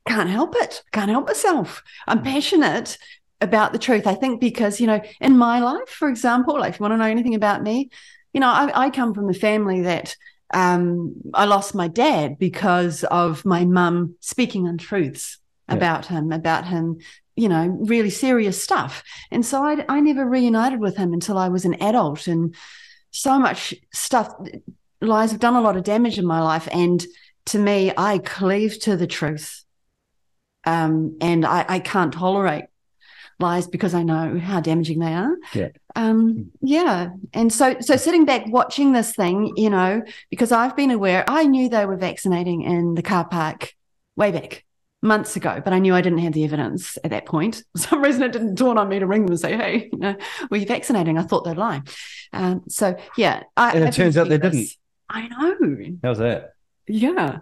Can't help it. Can't help myself. I'm passionate about the truth. I think because, you know, in my life, for example, like if you want to know anything about me, you know, I, I come from a family that um, I lost my dad because of my mum speaking untruths yeah. about him, about him, you know, really serious stuff. And so I, I never reunited with him until I was an adult. And so much stuff, lies have done a lot of damage in my life. And to me, I cleave to the truth. Um, and I, I can't tolerate lies because I know how damaging they are. Yeah. Um, yeah. And so so sitting back watching this thing, you know, because I've been aware, I knew they were vaccinating in the car park way back months ago, but I knew I didn't have the evidence at that point. For some reason it didn't dawn on me to ring them and say, Hey, you know, were you vaccinating? I thought they'd lie. Um, so yeah. I, and it turns out they this. didn't. I know. How's that? Yeah.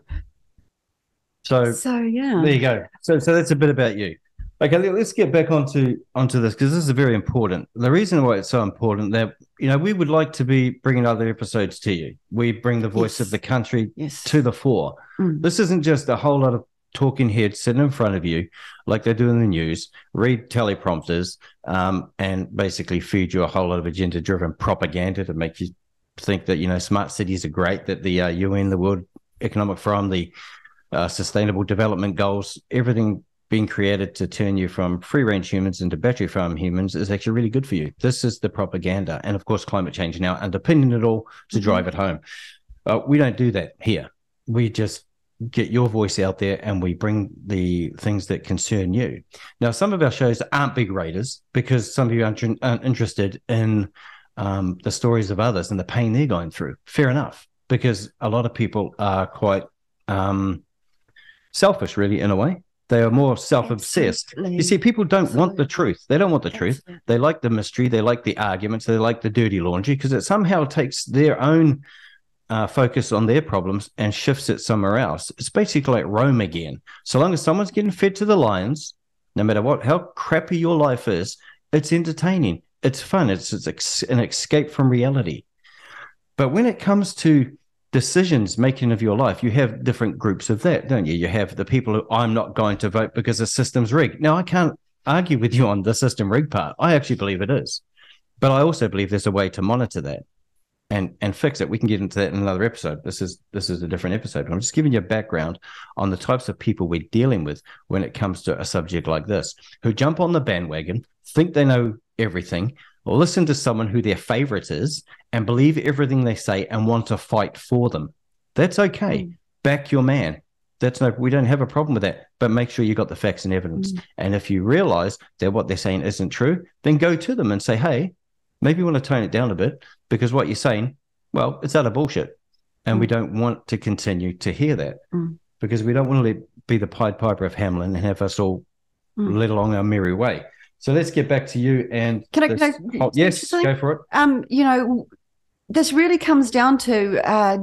So so yeah. There you go. So so that's a bit about you. Okay, let's get back onto onto this because this is very important. The reason why it's so important that you know we would like to be bringing other episodes to you. We bring the voice yes. of the country yes. to the fore. Mm. This isn't just a whole lot of talking heads sitting in front of you like they do in the news, read teleprompters, um, and basically feed you a whole lot of agenda-driven propaganda to make you think that you know smart cities are great, that the uh, UN, the World Economic Forum, the uh, Sustainable Development Goals, everything being created to turn you from free range humans into battery farm humans is actually really good for you. This is the propaganda. And of course, climate change now underpinning it all to mm-hmm. drive it home. Uh, we don't do that here. We just get your voice out there and we bring the things that concern you. Now, some of our shows aren't big raiders because some of you aren't, aren't interested in um, the stories of others and the pain they're going through. Fair enough, because a lot of people are quite um, selfish, really, in a way. They are more self-obsessed. Absolutely. You see, people don't Absolutely. want the truth. They don't want the truth. They like the mystery. They like the arguments. They like the dirty laundry because it somehow takes their own uh, focus on their problems and shifts it somewhere else. It's basically like Rome again. So long as someone's getting fed to the lions, no matter what, how crappy your life is, it's entertaining. It's fun. It's, it's an escape from reality. But when it comes to decisions making of your life, you have different groups of that, don't you? You have the people who I'm not going to vote because the system's rigged. Now, I can't argue with you on the system rigged part. I actually believe it is. But I also believe there's a way to monitor that and and fix it. We can get into that in another episode. This is this is a different episode. But I'm just giving you a background on the types of people we're dealing with when it comes to a subject like this, who jump on the bandwagon, think they know everything, listen to someone who their favorite is and believe everything they say and want to fight for them. That's okay. Mm. Back your man. That's no, we don't have a problem with that, but make sure you got the facts and evidence. Mm. And if you realize that what they're saying isn't true, then go to them and say, hey, maybe you want to tone it down a bit because what you're saying, well, it's utter bullshit. And mm. we don't want to continue to hear that mm. because we don't want to be the Pied Piper of Hamelin and have us all mm. led along our merry way. So let's get back to you. And can I? Can I oh, yes, go for it. Um, you know, this really comes down to uh,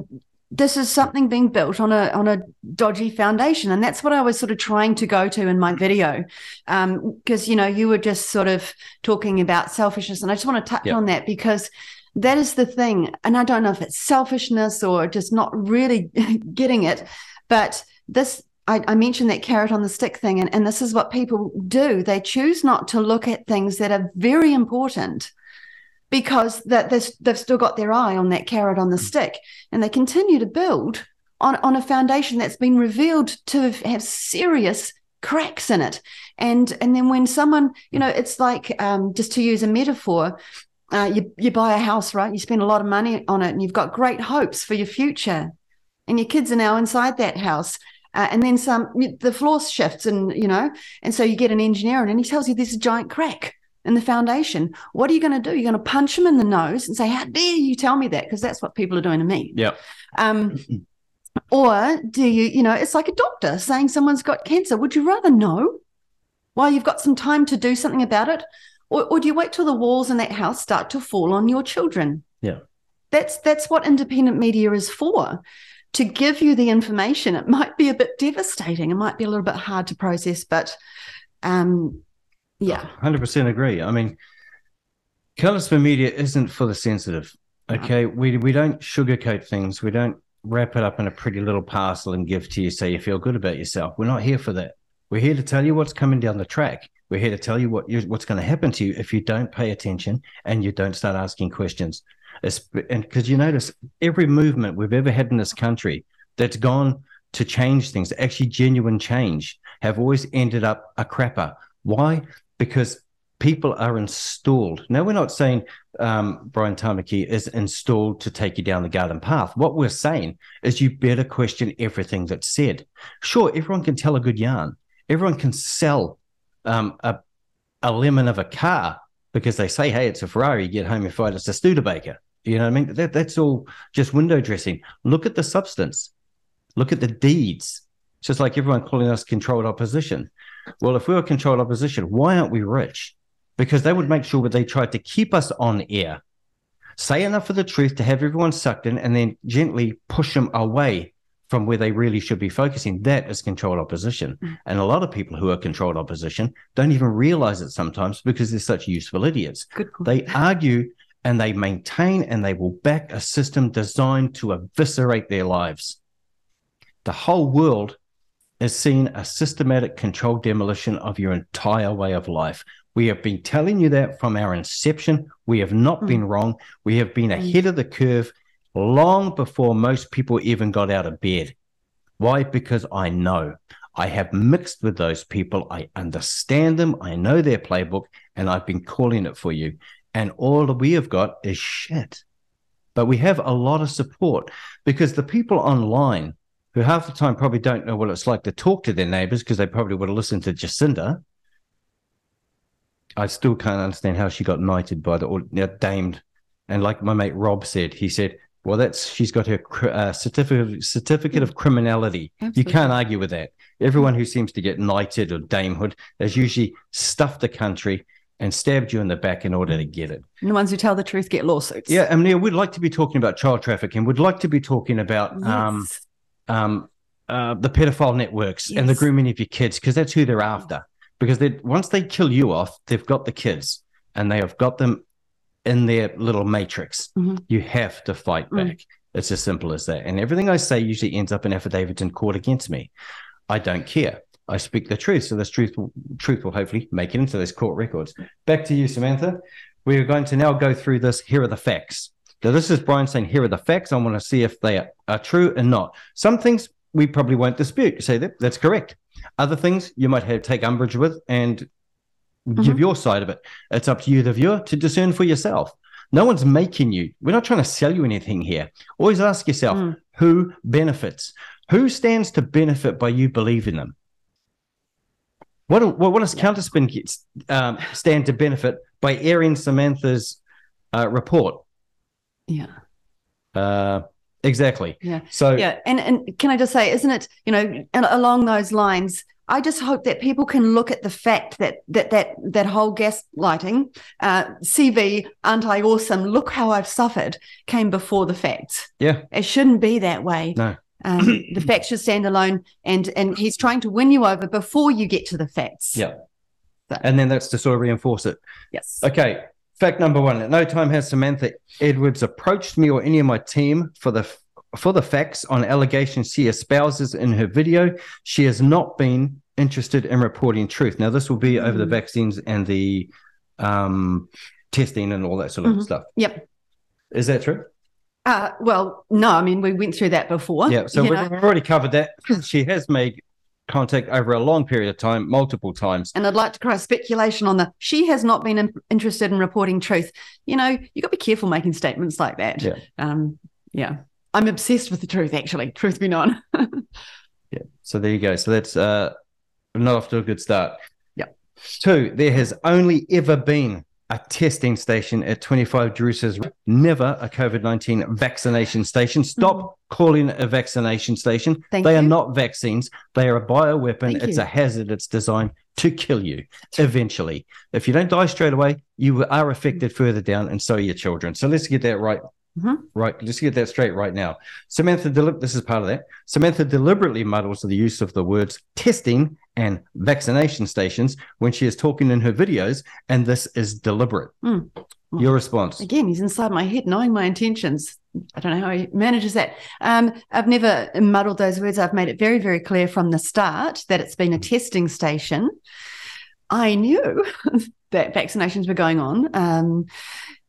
this is something being built on a on a dodgy foundation, and that's what I was sort of trying to go to in my video, because um, you know you were just sort of talking about selfishness, and I just want to touch yep. on that because that is the thing, and I don't know if it's selfishness or just not really getting it, but this I, I, mentioned that carrot on the stick thing, and, and this is what people do. They choose not to look at things that are very important because that they've still got their eye on that carrot on the stick, and they continue to build on, on a foundation that's been revealed to have serious cracks in it. And and then when someone, you know, it's like um, just to use a metaphor, uh, you you buy a house, right? You spend a lot of money on it, and you've got great hopes for your future, and your kids are now inside that house uh, and then some, the floor shifts, and you know, and so you get an engineer, and he tells you there's a giant crack in the foundation. What are you going to do? You're going to punch him in the nose and say, "How dare you tell me that?" Because that's what people are doing to me. Yeah. Um, or do you, you know, it's like a doctor saying someone's got cancer. Would you rather know while you've got some time to do something about it, or, or do you wait till the walls in that house start to fall on your children? Yeah. That's that's what independent media is for to give you the information. It might be a bit devastating. It might be a little bit hard to process, but um, yeah. 100% agree. I mean, Counterspin media isn't for the sensitive. Okay, we we don't sugarcoat things. We don't wrap it up in a pretty little parcel and give to you so you feel good about yourself. We're not here for that. We're here to tell you what's coming down the track. We're here to tell you what you, what's going to happen to you if you don't pay attention and you don't start asking questions. And because you notice every movement we've ever had in this country that's gone to change things, actually genuine change, have always ended up a crapper. Why? Because people are installed. Now, we're not saying um, Brian Tamaki is installed to take you down the garden path. What we're saying is you better question everything that's said. Sure, everyone can tell a good yarn. Everyone can sell um, a, a lemon of a car because they say, hey, it's a Ferrari. Get home, you find it's a Studebaker. You know what I mean? That, that's all just window dressing. Look at the substance. Look at the deeds. It's just like everyone calling us controlled opposition. Well, if we were controlled opposition, why aren't we rich? Because they would make sure that they tried to keep us on air, say enough of the truth to have everyone sucked in, and then gently push them away from where they really should be focusing. That is controlled opposition. Mm. And a lot of people who are controlled opposition don't even realize it sometimes because they're such useful idiots. They argue and they maintain and they will back a system designed to eviscerate their lives. The whole world has seen a systematic controlled demolition of your entire way of life. We have been telling you that from our inception. We have not mm. been wrong. We have been ahead of the curve long before most people even got out of bed. Why? Because I know. I have mixed with those people. I understand them. I know their playbook, and I've been calling it for you. And all we have got is shit. But we have a lot of support because the people online who half the time probably don't know what it's like to talk to their neighbors because they probably would have listened to Jacinda. I still can't understand how she got knighted by the or damed. And like my mate Rob said, he said well, that's she's got her uh, certificate certificate of criminality. Absolutely. You can't argue with that. Everyone who seems to get knighted or damehood has usually stuffed the country and stabbed you in the back in order to get it. And the ones who tell the truth get lawsuits. Yeah, I mean, we'd like to be talking about child trafficking. We'd like to be talking about yes. um, um, uh, the pedophile networks yes. and the grooming of your kids because that's who they're after. Because they once they kill you off, they've got the kids and they have got them in their little matrix. Mm-hmm. You have to fight mm. back. It's as simple as that. And everything I say usually ends up in affidavits in court against me. I don't care. I speak the truth. So this truth will, truth will hopefully make it into those court records. Back to you, Samantha. We're going to now go through this. Here are the facts. Now, this is Brian saying, here are the facts. I want to see if they are, are true and not. Some things we probably won't dispute. You say that that's correct. Other things you might have take umbrage with and mm-hmm. give your side of it. It's up to you, the viewer, to discern for yourself. No one's making you. We're not trying to sell you anything here. Always ask yourself mm. who benefits? Who stands to benefit by you believing them? What, what, what does Counterspin get, um, stand to benefit by airing Samantha's uh, report? Yeah. Uh, exactly. Yeah. So yeah, and and can I just say, isn't it? You know, along those lines, I just hope that people can look at the fact that that that that whole gaslighting, uh, CV, aren't I awesome? Look how I've suffered came before the facts. Yeah, it shouldn't be that way. No, um, the facts should stand alone, and and he's trying to win you over before you get to the facts. Yeah, so. and then that's to sort of reinforce it. Yes. Okay. Fact number one: At no time has Samantha Edwards approached me or any of my team for the for the facts on allegations she espouses in her video, she has not been interested in reporting truth. Now, this will be over the mm-hmm. vaccines and the um, testing and all that sort of mm-hmm. stuff. Yep. Is that true? Uh, well, no. I mean, we went through that before. Yeah. So we've, we've already covered that. She has made contact over a long period of time, multiple times. And I'd like to cry speculation on the she has not been in, interested in reporting truth. You know, you got to be careful making statements like that. Yeah. Um, yeah. I'm obsessed with the truth, actually, truth be known. yeah. So there you go. So that's uh, not off to a good start. Yeah. Two, there has only ever been a testing station at 25 Jerusalem, never a COVID 19 vaccination station. Stop mm-hmm. calling it a vaccination station. Thank they you. are not vaccines, they are a bioweapon. Thank it's you. a hazard. It's designed to kill you eventually. If you don't die straight away, you are affected further down, and so are your children. So let's get that right Mhm. Right. Let's get that straight right now. Samantha, deli- this is part of that. Samantha deliberately muddles the use of the words testing and vaccination stations when she is talking in her videos, and this is deliberate. Mm. Your response? Again, he's inside my head, knowing my intentions. I don't know how he manages that. Um, I've never muddled those words. I've made it very, very clear from the start that it's been a testing station. I knew that vaccinations were going on, um,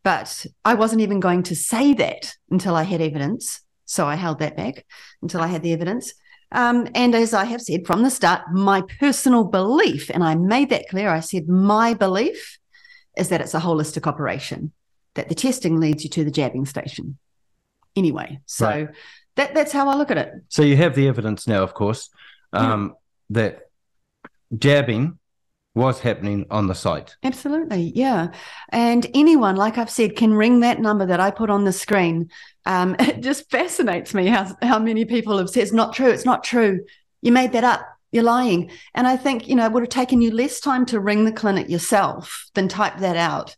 but I wasn't even going to say that until I had evidence. So I held that back until I had the evidence. Um, and as I have said from the start, my personal belief, and I made that clear, I said my belief is that it's a holistic operation, that the testing leads you to the jabbing station. Anyway, so Right. that, that's how I look at it. So you have the evidence now, of course, um, that jabbing was happening on the site. Absolutely, yeah. And anyone, like I've said, can ring that number that I put on the screen. Um, it just fascinates me how how many people have said it's not true. It's not true. You made that up. You're lying. And I think you know it would have taken you less time to ring the clinic yourself than type that out.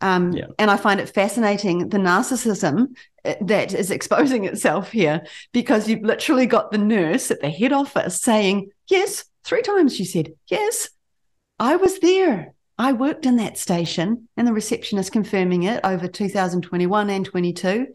Um, Yeah. And I find it fascinating the narcissism uh, that is exposing itself here because you've literally got the nurse at the head office saying, Yes, three times she said, Yes, I was there. I worked in that station, and the receptionist confirming it over 2021 and 22.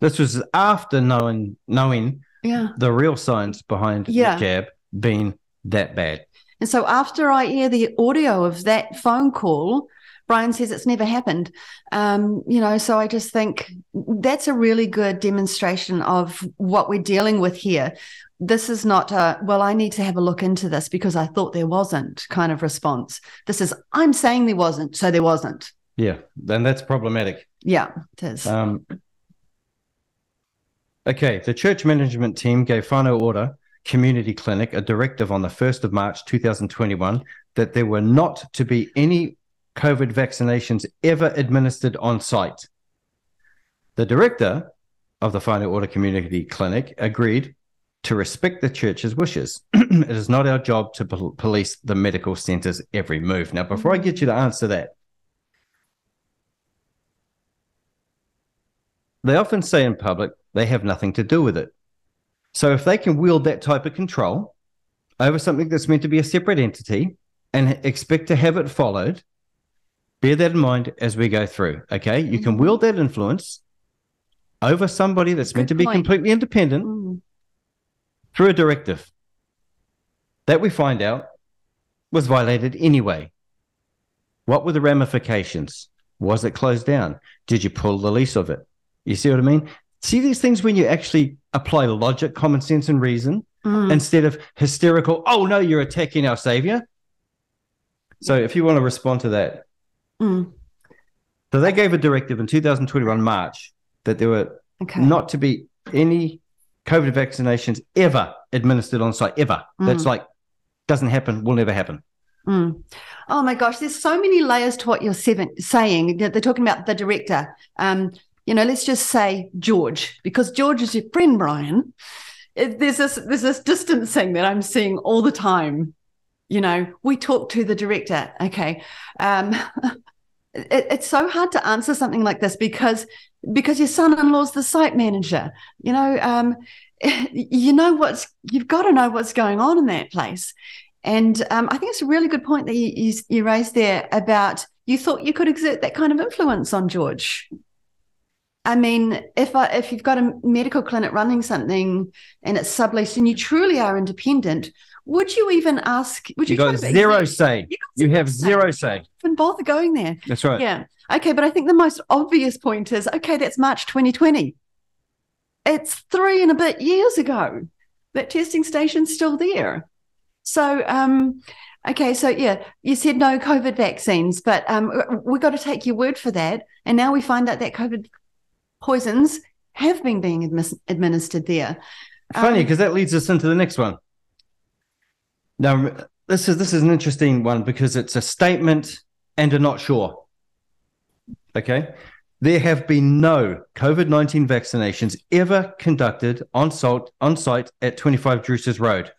This was after knowing knowing Yeah. the real science behind Yeah. the jab being that bad. And so after I hear the audio of that phone call, Brian says it's never happened. Um, you know, so I just think that's a really good demonstration of what we're dealing with here. This is not a, well, I need to have a look into this because I thought there wasn't kind of response. This is, I'm saying there wasn't, so there wasn't. Yeah, then that's problematic. Yeah, it is. Um, okay, the church management team gave Whānau Ora Community Clinic a directive on the 1st of March 2021 that there were not to be any COVID vaccinations ever administered on site. The director of the Whānau Ora Community Clinic agreed to respect the church's wishes. it is not our job to pol- police the medical centre's every move. Now, before I get you to answer that, they often say in public they have nothing to do with it. So if they can wield that type of control over something that's meant to be a separate entity and expect to have it followed, bear that in mind as we go through. Okay. You can wield that influence over somebody that's meant Good to be point. completely independent Mm. through a directive that we find out was violated anyway. What were the ramifications? Was it closed down? Did you pull the lease of it? You see what I mean? See these things when you actually apply logic, common sense, and reason Mm. instead of hysterical, oh no, you're attacking our savior. So if you want to respond to that. Mm. So they gave a directive in 2021 March that there were Okay. not to be any COVID vaccinations ever administered on site, ever. That's Mm. like, doesn't happen, will never happen. Mm. Oh my gosh, there's so many layers to what you're seven, saying. They're they're talking about the director. Um, you know, let's just say George, because George is your friend, Brian. It, there's this there's this distancing that I'm seeing all the time. You know, we talk to the director. Okay, um, it, it's so hard to answer something like this because because your son-in-law's the site manager. You know, um, you know what's you've got to know what's going on in that place. And um, I think it's a really good point that you, you, you raised there about you thought you could exert that kind of influence on George. I mean, if I, if you've got a medical clinic running something and it's subleased and you truly are independent, would you even ask? Would You, you, got zero exert- say. You You have zero say. even bother going there? That's right. Yeah. Okay, but I think the most obvious point is okay, that's March 2020. It's three and a bit years ago. That testing station's still there. So, um, okay, so yeah, you said no COVID vaccines, but um, we got to take your word for that. And now we find out that COVID poisons have been being admis- administered there. Funny Um, because that leads us into the next one. Now, this is this is an interesting one because it's a statement and a not sure. Okay, there have been no COVID nineteen vaccinations ever conducted on site on site at twenty five Druces Road.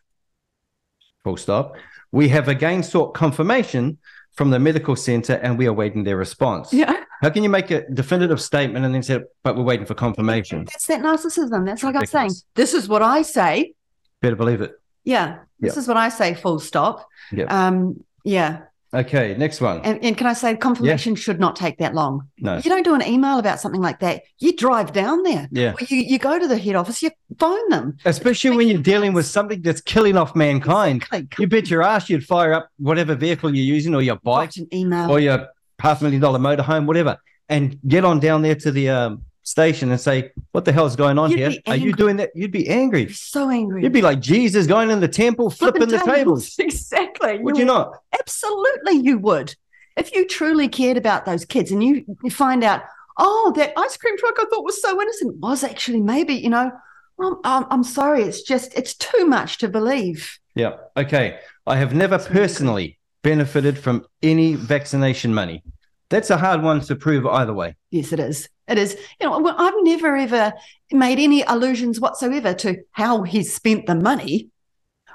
Full stop. We have again sought confirmation from the medical centre, and we are waiting their response. Yeah. How can you make a definitive statement and then say, but we're waiting for confirmation? That's that narcissism. That's like I'm saying. This is what I say. Better believe it. Yeah. This Yeah. is what I say, full stop. Yeah. Um, yeah. Okay, next one. And, and can I say confirmation should not take that long? No. You don't do an email about something like that. You drive down there. Yeah. Or You, you go to the head office, you phone them. Especially when you're dealing with something that's killing off mankind. Exactly. You bet your ass you'd fire up whatever vehicle you're using or your bike an email. or your half million dollar motorhome, whatever, and get on down there to the um, station and say, What the hell's going on You'd here? Are you doing that? You'd be angry. So angry. You'd be like Jesus going in the temple, flipping, the tables. Exactly. Would you not? Absolutely, you would. If you truly cared about those kids and you, you find out, oh, that ice cream truck I thought was so innocent was actually maybe, you know, I'm, I'm, I'm sorry. It's just, it's too much to believe. Yeah. Okay. I have never personally benefited from any vaccination money. That's a hard one to prove either way. Yes, it is. It is. You know, I've never ever made any allusions whatsoever to how he's spent the money.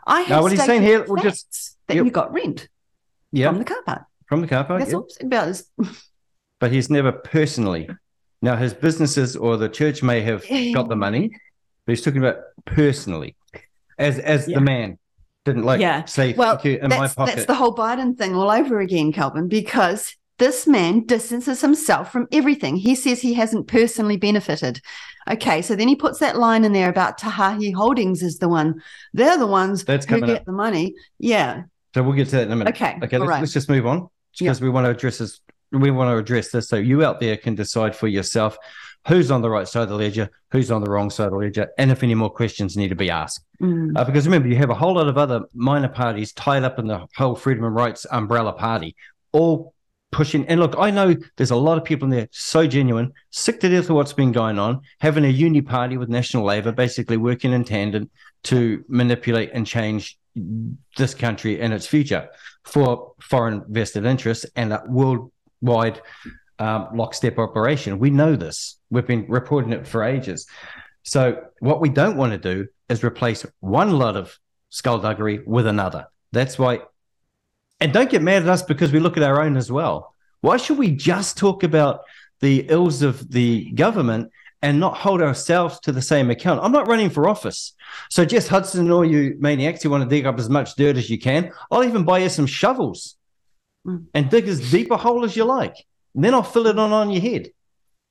I have No, what he's saying here, we'll just- that Yep. you got rent Yeah. from the car park. From the car park. That's yeah. all about is But he's never personally. Now, his businesses or the church may have got the money, but he's talking about personally, as as Yeah. the man didn't like Yeah. say Well, thank you in my pocket. that's the whole Biden thing all over again, Kelvyn, because this man distances himself from everything. He says he hasn't personally benefited. Okay, so then he puts that line in there about Te Hāhi Holdings is the one. They're the ones That's who get up. the money. Yeah. So we'll get to that in a minute. Okay. Okay, let's, right. let's just move on because we want to address this. We want to address this so you out there can decide for yourself who's on the right side of the ledger, who's on the wrong side of the ledger, and if any more questions need to be asked. Mm. Uh, because remember, you have a whole lot of other minor parties tied up in the whole freedom and rights umbrella party, all pushing. And look, I know there's a lot of people in there so genuine, sick to death of what's been going on, having a uni party with National Labour, basically working in tandem to manipulate and change this country and its future for foreign vested interests and a worldwide um, lockstep operation. We know this. We've been reporting it for ages. So what we don't want to do is replace one lot of skullduggery with another. That's why. And don't get mad at us because we look at our own as well. Why should we just talk about the ills of the government and not hold ourselves to the same account? I'm not running for office. So, Jess Hudson, and all you maniacs who want to dig up as much dirt as you can, I'll even buy you some shovels Mm. and dig as deep a hole as you like. And then I'll fill it on on your head.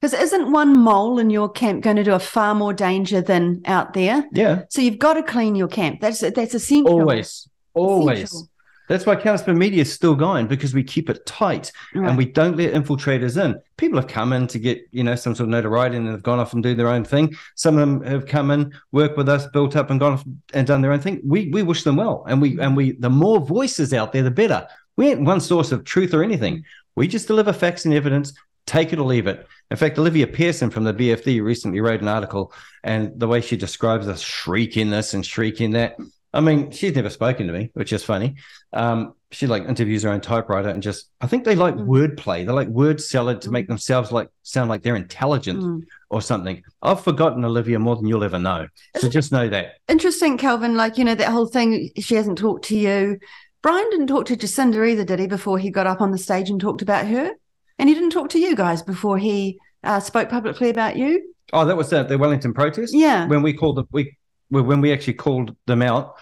Because isn't one mole in your camp going to do a far more danger than out there? Yeah. So you've got to clean your camp. That's that's essential. Always. Always. Essential. That's why Counterspin Media is still going because we keep it tight Right. and we don't let infiltrators in. People have come in to get, you know, some sort of notoriety and they've gone off and do their own thing. Some of them have come in, worked with us, built up and gone off and done their own thing. We we wish them well. And we mm-hmm. and we the more voices out there, the better. We ain't one source of truth or anything. We just deliver facts and evidence, take it or leave it. In fact, Olivia Pierson from the BFD recently wrote an article, and the way she describes us shrieking this and shrieking that. I mean, she's never spoken to me, which is funny. Um, she like interviews her own typewriter and just I think they like Mm. wordplay. They like word salad to make themselves like sound like they're intelligent Mm. or something. I've forgotten Olivia more than you'll ever know. So just know that. Interesting, Kelvyn. Like, you know, that whole thing, she hasn't talked to you. Brian didn't talk to Jacinda either, did he, before he got up on the stage and talked about her? And he didn't talk to you guys before he uh, spoke publicly about you? Oh, that was uh, the Wellington protest. Yeah. When we called the we when we actually called them out,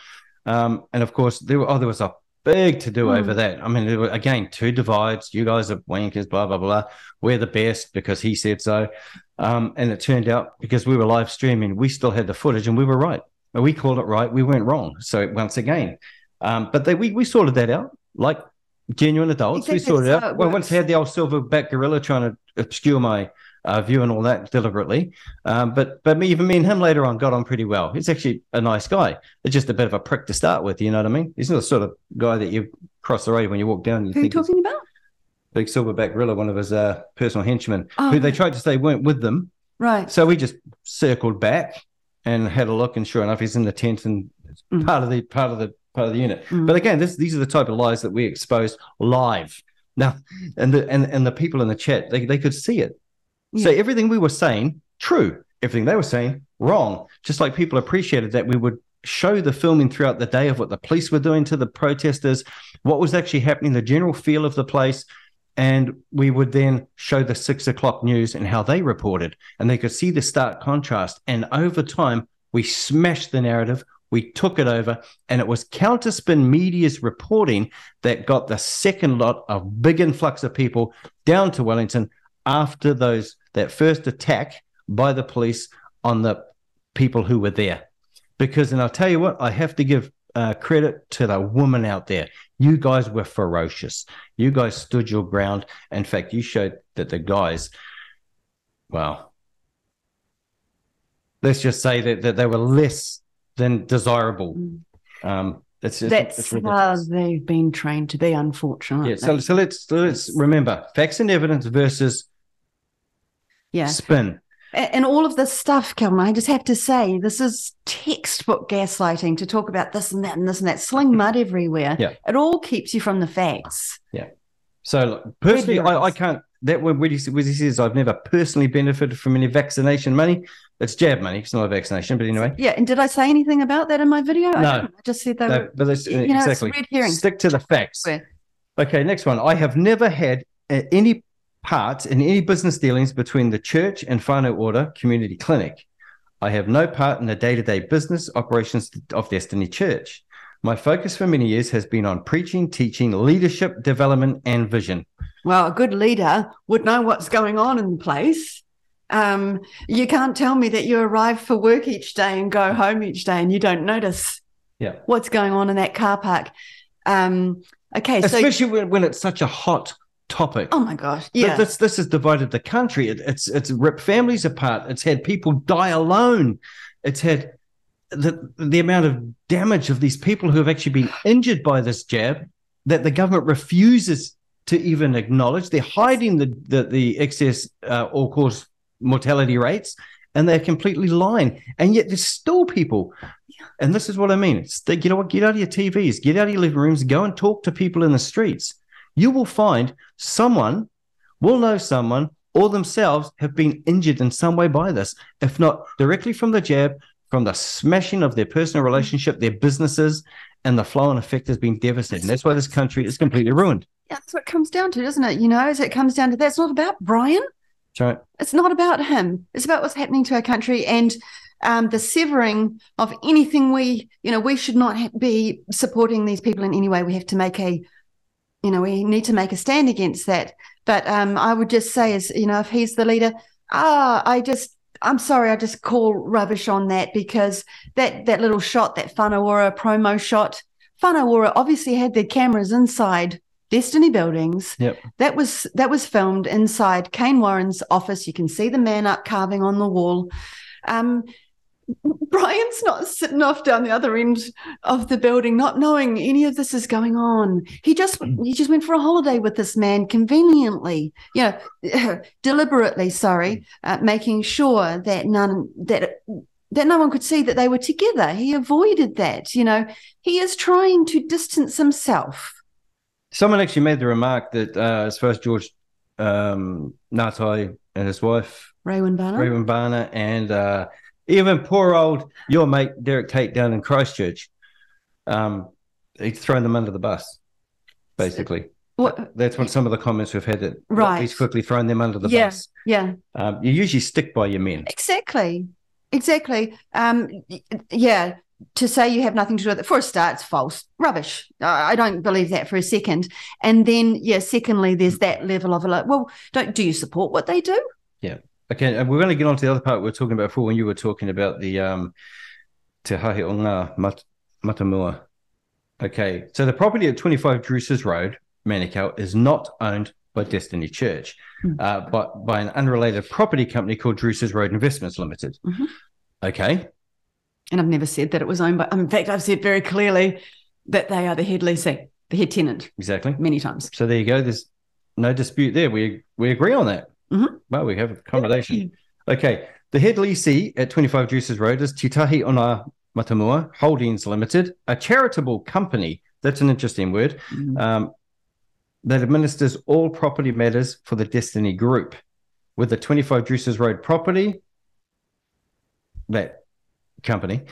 um, and of course there were oh there was a big to do Mm. over that. I mean, there were again two divides. You guys are wankers, blah blah blah. We're the best because he said so. Um, and it turned out because we were live streaming, we still had the footage, and we were right. We called it right. We weren't wrong. So once again, um, but they we we sorted that out like genuine adults. We sorted it out. Well, once I had the old silverback gorilla trying to obscure my uh, view and all that deliberately. Um, but but me, even me and him later on got on pretty well. He's actually a nice guy. It's just a bit of a prick to start with. You know what I mean? He's not the sort of guy that you cross the road when you walk down. You Who are you talking about? big silverback gorilla, one of his uh, personal henchmen, Oh, who they tried to say weren't with them. right. So we just circled back and had a look, and sure enough, he's in the tent and Mm. part of the part of the part of the unit. Mm. But again, this, these are the type of lies that we expose live. Now, and the and, and the people in the chat, they, they could see it. So everything we were saying, true. Everything they were saying, wrong. Just like people appreciated that we would show the filming throughout the day of what the police were doing to the protesters, what was actually happening, the general feel of the place. and we would then show the six o'clock news and how they reported, and they could see the stark contrast. And over time, we smashed the narrative. We took it over, and it was Counterspin Media's reporting that got the second lot of big influx of people down to Wellington after those that first attack by the police on the people who were there. Because, and I'll tell you what, I have to give uh, credit to the women out there. You guys were ferocious. You guys stood your ground. In fact, you showed that the guys, well, let's just say that, that they were less than desirable. Um, it's just, That's it's how they've been trained to be, unfortunately. Yeah, so, so let's so let's remember facts and evidence versus yeah. spin. And all of this stuff, Kelvyn, I just have to say, this is textbook gaslighting to talk about this and that and this and that, sling mud everywhere. Yeah. It all keeps you from the facts. Yeah. So look, personally, I, I can't. That when he, says I've never personally benefited from any vaccination money, it's jab money. It's not a vaccination, but anyway. Yeah. And did I say anything about that in my video? No. didn't. I just said they No, were. but that's you know, it's exactly. Stick to the facts. Okay, next one. I have never had uh, any part in any business dealings between the church and Whānau Ora Community Clinic. I have no part in the day to day business operations of Destiny Church. My focus for many years has been on preaching, teaching, leadership, development, and vision. Well, a good leader would know what's going on in the place. Um, you can't tell me that you arrive for work each day and go home each day and you don't notice Yeah. what's going on in that car park. Um, okay, so Especially when, when it's such a hot topic. oh my gosh, yeah, This this has divided the country. It, it's it's ripped families apart. It's had people die alone. It's had the the amount of damage of these people who have actually been injured by this jab that the government refuses to even acknowledge. They're hiding the the, the excess uh, all cause mortality rates, and they're completely lying. And yet there's still people. And this is what I mean. It's the, you know what? Get out of your TVs, get out of your living rooms, go and talk to people in the streets. You will find someone will know someone or themselves have been injured in some way by this, if not directly from the jab, from the smashing of their personal relationship, their businesses, and the flow and effect has been devastating. That's why this country is completely ruined. yeah, that's what it comes down to, doesn't it? You know, is it comes down to that. It's not about Brian. So It's not about him. It's about what's happening to our country and um, the severing of anything we, you know, we should not be supporting these people in any way. We have to make a, you know, we need to make a stand against that. But um, I would just say, is you know, if he's the leader, ah, I just, I'm sorry, I just call rubbish on that because that that little shot, that Whānau Ora promo shot, Whānau Ora obviously had their cameras inside Destiny buildings. Yep. That was that was filmed inside Kane Warren's office. You can see the man up carving on the wall. Um, Brian's not sitting off down the other end of the building, not knowing any of this is going on. He just he just went for a holiday with this man conveniently, you know, deliberately. Sorry, uh, making sure that none that that no one could see that they were together. He avoided that. You know, he is trying to distance himself. someone actually made the remark that uh, as far as George um, Ngatai and his wife, Raywin Barner. Raven Barner, and uh, even poor old your mate Derek Tate down in Christchurch, um, he's thrown them under the bus, basically. What? That's what some of the comments we've had that Right. he's quickly thrown them under the Yeah. bus. Yeah. Um, you usually stick by your men. Exactly. Exactly. Um, yeah. To say you have nothing to do with it, for a start, it's false. Rubbish. I don't believe that for a second. And then, yeah, secondly, there's that level of like, well, don't do you support what they do? Okay, and we're going to get on to the other part we were talking about before when you were talking about the um, Te Hāhi o Ngā Mat- Matamua. Okay, so the property at 25 Druces Road, Manukau, is not owned by Destiny Church, Hmm. uh, but by an unrelated property company called Druces Road Investments Limited. Mhm. Okay, And I've never said that it was owned by, in fact, I've said very clearly that they are the head lessee, the head tenant, exactly. many times. So there you go. There's no dispute there. We we agree on that. Mhm. Well, we have a combination. Okay. The head leasee at 25 Druces Road is Te Hāhi o Ngā Matamua Holdings Limited, a charitable company. That's an interesting word. Um, that administers all property matters for the Destiny Group. With the 25 Druces Road property, that company,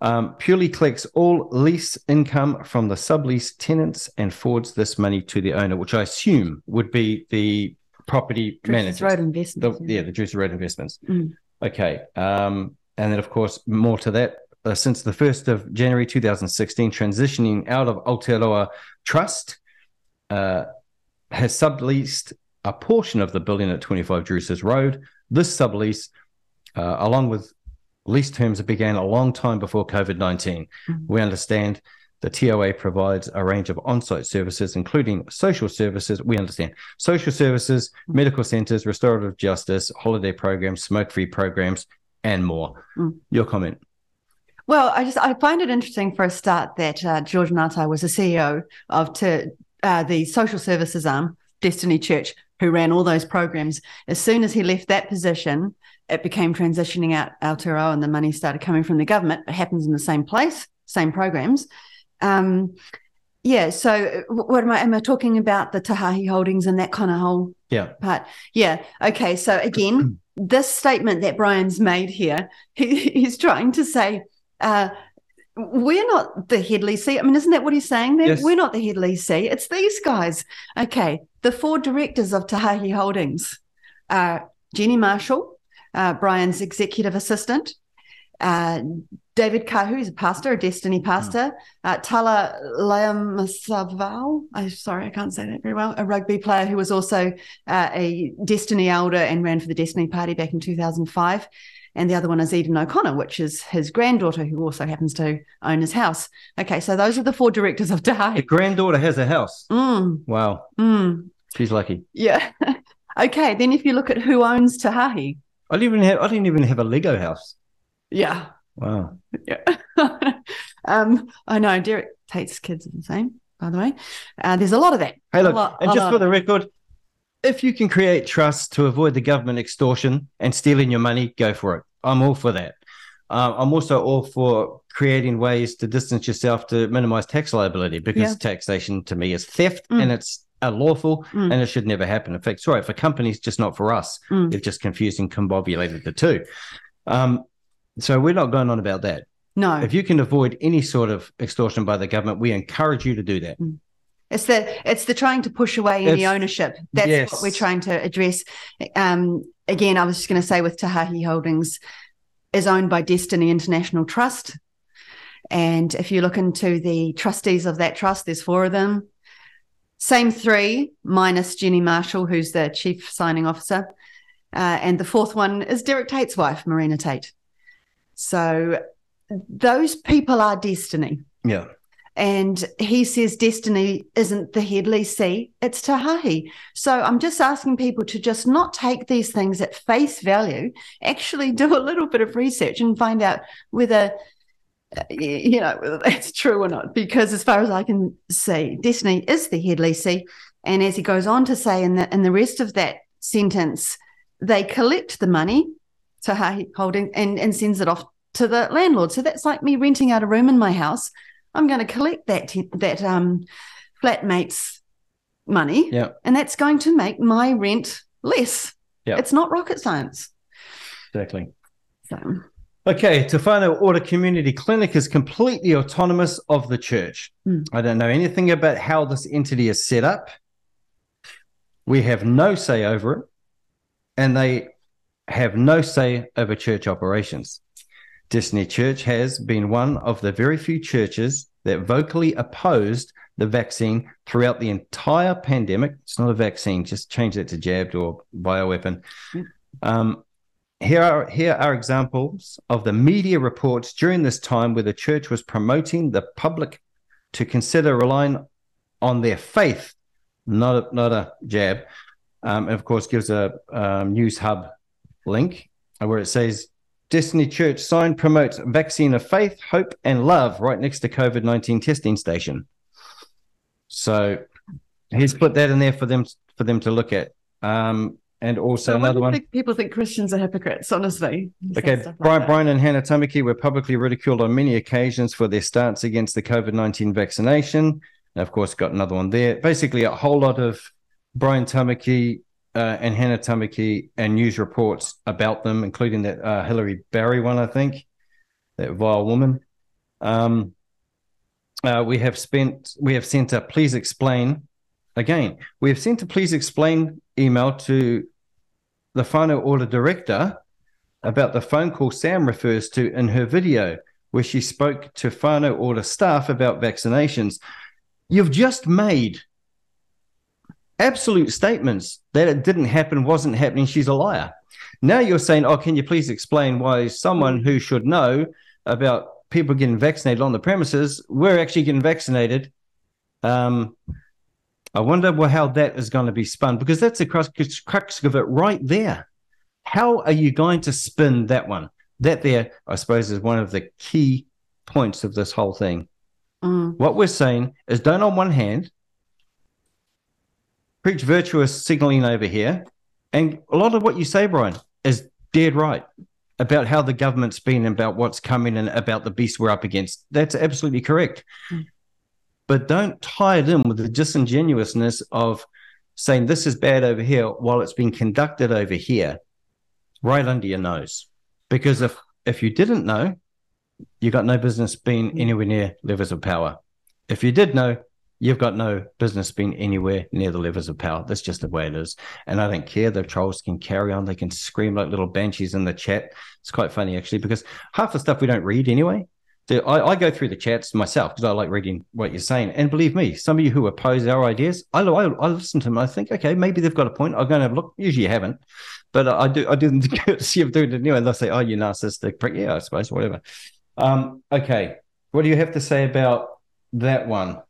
um, purely collects all lease income from the sublease tenants and forwards this money to the owner, which I assume would be the property Druce's manager. Road The, Investments. yeah, the Druce's Road Investments. Mm. Okay. Um, and then, of course, more to that. Uh, since the 1st of January 2016, transitioning out of Aotearoa Trust, uh, has subleased a portion of the building at 25 Druce's Road. This sublease, uh, along with lease terms that began a long time before COVID 19. Mhm. We understand the TOA provides a range of on site services, including social services. We understand social services, medical centres, restorative justice, holiday programs, smoke free programs, and more. Mm. Your comment. Well, I just I find it interesting for a start that uh, George Nata was the CEO of to, uh, the social services arm, Destiny Church, who ran all those programs. As soon as he left that position, it became transitioning out Aotearoa and the money started coming from the government. It happens in the same place, same programs. Um, yeah. So, uh, what am I? Am I talking about the Te Hāhi holdings and that kind of whole Yeah. part? Yeah. Okay. So again, this statement that Brian's made here, he, he's trying to say uh, we're not the head leasee. I mean, isn't that what he's saying there? Yes. We're not the head leasee. It's these guys. Okay. The four directors of Te Hāhi Holdings are Jenny Marshall, uh, Brian's executive assistant, uh, David Kahu, who's a pastor, a Destiny pastor, uh, Tala Lamasavau, I'm sorry, I can't say that very well, a rugby player who was also uh, a Destiny elder and ran for the Destiny Party back in 2005. And the other one is Eden O'Connor, which is his granddaughter, who also happens to own his house. Okay, so those are the four directors of The granddaughter has a house. Mm, Wow. mm, She's lucky. yeah. okay, then if you look at who owns Te Hāhi, I didn't even have I didn't even have a Lego house. yeah, Wow. Yeah. um, I know Derek Tate's kids are the same, by the way. Uh, there's a lot of that. Hey, look, lot- and just for the record, if you can create trust to avoid the government extortion and stealing your money, go for it. I'm all for that. Uh, I'm also all for creating ways to distance yourself to minimize tax liability because Yeah. taxation to me is theft Mm. and it's unlawful Mm. and it should never happen. In fact, sorry, for companies, just not for us. Mm. They've just confused and combobulated the two. Um, so we're not going on about that. No, If you can avoid any sort of extortion by the government, we encourage you to do that. it's the it's the trying to push away any It's- ownership. That's yes. what we're trying to address. Um, again, I was just going to say with Te Hāhi Holdings is owned by Destiny International Trust, and if you look into the trustees of that trust, there's four of them. Same three minus Jenny Marshall, who's the chief signing officer, uh, and the fourth one is Derek Tate's wife, Marina Tate. So those people are Destiny. Yeah. And he says Destiny isn't the head leasee, it's Te Hāhi. So I'm just asking people to just not take these things at face value, actually do a little bit of research and find out whether, uh, you know, whether that's true or not. Because as far as I can see, Destiny is the head leasee. And as he goes on to say in the, in the rest of that sentence, they collect the money, Te Hāhi Holding, and, and sends it off to the landlord. So that's like me renting out a room in my house. I'm going to collect that that um, flatmate's money, Yeah. and that's going to make my rent less. Yeah. It's not rocket science. Exactly. So, Okay, Te Whānau Ora Community Clinic is completely autonomous of the church. Mm. I don't know anything about how this entity is set up. We have no say over it, and they have no say over church operations. Destiny Church has been one of the very few churches that vocally opposed the vaccine throughout the entire pandemic. It's not a vaccine, just change that to jabbed or bioweapon. Mm. Um, here are here are examples of the media reports during this time where the church was promoting the public to consider relying on their faith, not a, not a jab. Um, and of course, gives a um, Newshub link where it says Destiny Church sign promotes vaccine of faith, hope, and love right next to COVID nineteen testing station. So he's put that in there for them for them to look at. Um, and also so another one. think people think Christians are hypocrites, honestly. Okay, stuff like Brian. Brian and Hannah Tamaki were publicly ridiculed on many occasions for their stance against the COVID 19 vaccination. And of course, got another one there. Basically, a whole lot of Brian Tamaki uh, and Hannah Tamaki and news reports about them, including that uh, Hilary Barry one, I think, that vile woman. Um, uh, we have spent, we have sent a please explain again. We have sent a please explain email to the Whānau Ora director about the phone call Sam refers to in her video, where she spoke to Whānau Ora staff about vaccinations. You've just made absolute statements that it didn't happen, wasn't happening. She's a liar. Now you're saying, oh, can you please explain why someone who should know about people getting vaccinated on the premises, we're actually getting vaccinated? Um, I wonder well, how that is going to be spun because that's the crux, crux of it right there. How are you going to spin that one? That there, I suppose, is one of the key points of this whole thing. Mm. What we're saying is don't on one hand preach virtuous signaling over here. And a lot of what you say, Brian, is dead right about how the government's been, about what's coming, and about the beast we're up against. That's absolutely correct. Mm. But don't tie it in with the disingenuousness of saying this is bad over here while it's being conducted over here, right under your nose. Because if if you didn't know, you got no business being anywhere near levers of power. If you did know, you've got no business being anywhere near the levers of power. That's just the way it is. And I don't care. The trolls can carry on. They can scream like little banshees in the chat. It's quite funny, actually, because half the stuff we don't read anyway. I, I, go through the chats myself because I like reading what you're saying. And believe me, some of you who oppose our ideas, I, I, I listen to them. I think, okay, maybe they've got a point. I'm going to have a look. Usually you haven't. But I do I do them the courtesy doing it anyway. And they'll say, oh, you narcissistic prick. Yeah, I suppose, whatever. Um, okay. What do you have to say about that one?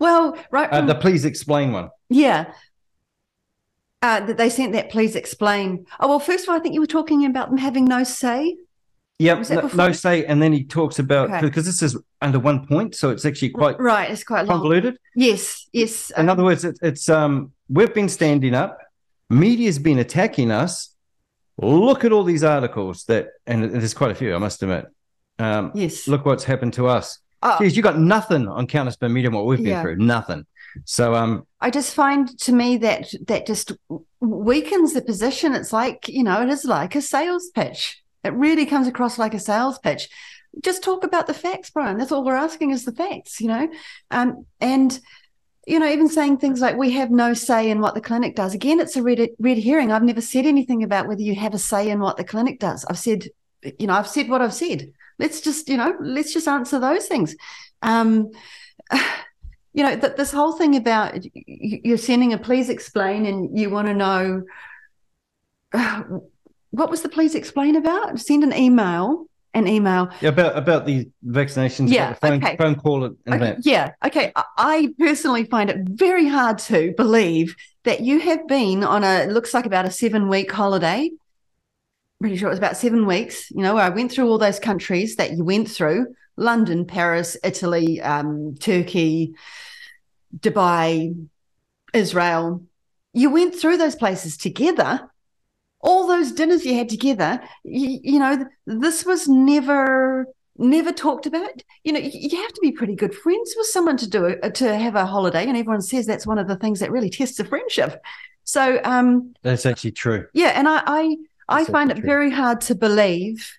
Well, right. Uh, the please explain one. yeah. Uh, that they sent that. Please explain. Oh well, first of all, I think you were talking about them having no say. Yeah, No, no say. And then he talks about, Okay. because this is under one point. So it's actually quite right. It's quite long. convoluted. Yes. Yes. In um, other words, it, it's um we've been standing up, media's been attacking us. Look at all these articles that, and there's quite a few, I must admit. Um, yes. look what's happened to us. Oh, Geez, you got nothing on counterspin media, what we've been Yeah. through, nothing. So um, I just find to me that that just weakens the position. It's like you know, it is like a sales pitch. It really comes across like a sales pitch. Just talk about the facts, Brian. That's all we're asking is the facts, you know. Um, and you know, even saying things like we have no say in what the clinic does. Again, it's a red red herring. I've never said anything about whether you have a say in what the clinic does. I've said, you know, I've said what I've said. Let's just, you know, let's just answer those things. Um, you know, that this whole thing about you're sending a please explain and you want to know what was the please explain about? Send an email, an email. yeah, about about the vaccinations, Yeah, the phone, okay. phone call and Okay, that. yeah, okay. I- I personally find it very hard to believe that you have been on a looks like about a seven week holiday. Pretty sure it was about seven weeks. You know, where I went through all those countries that you went through: London, Paris, Italy, um, Turkey, Dubai, Israel. You went through those places together. All those dinners you had together. You, you know, this was never never talked about. You know, you you have to be pretty good friends with someone to do it, to have a holiday, and everyone says that's one of the things that really tests a friendship. So, um, That's actually true. yeah, and I I, I That's find it very hard to believe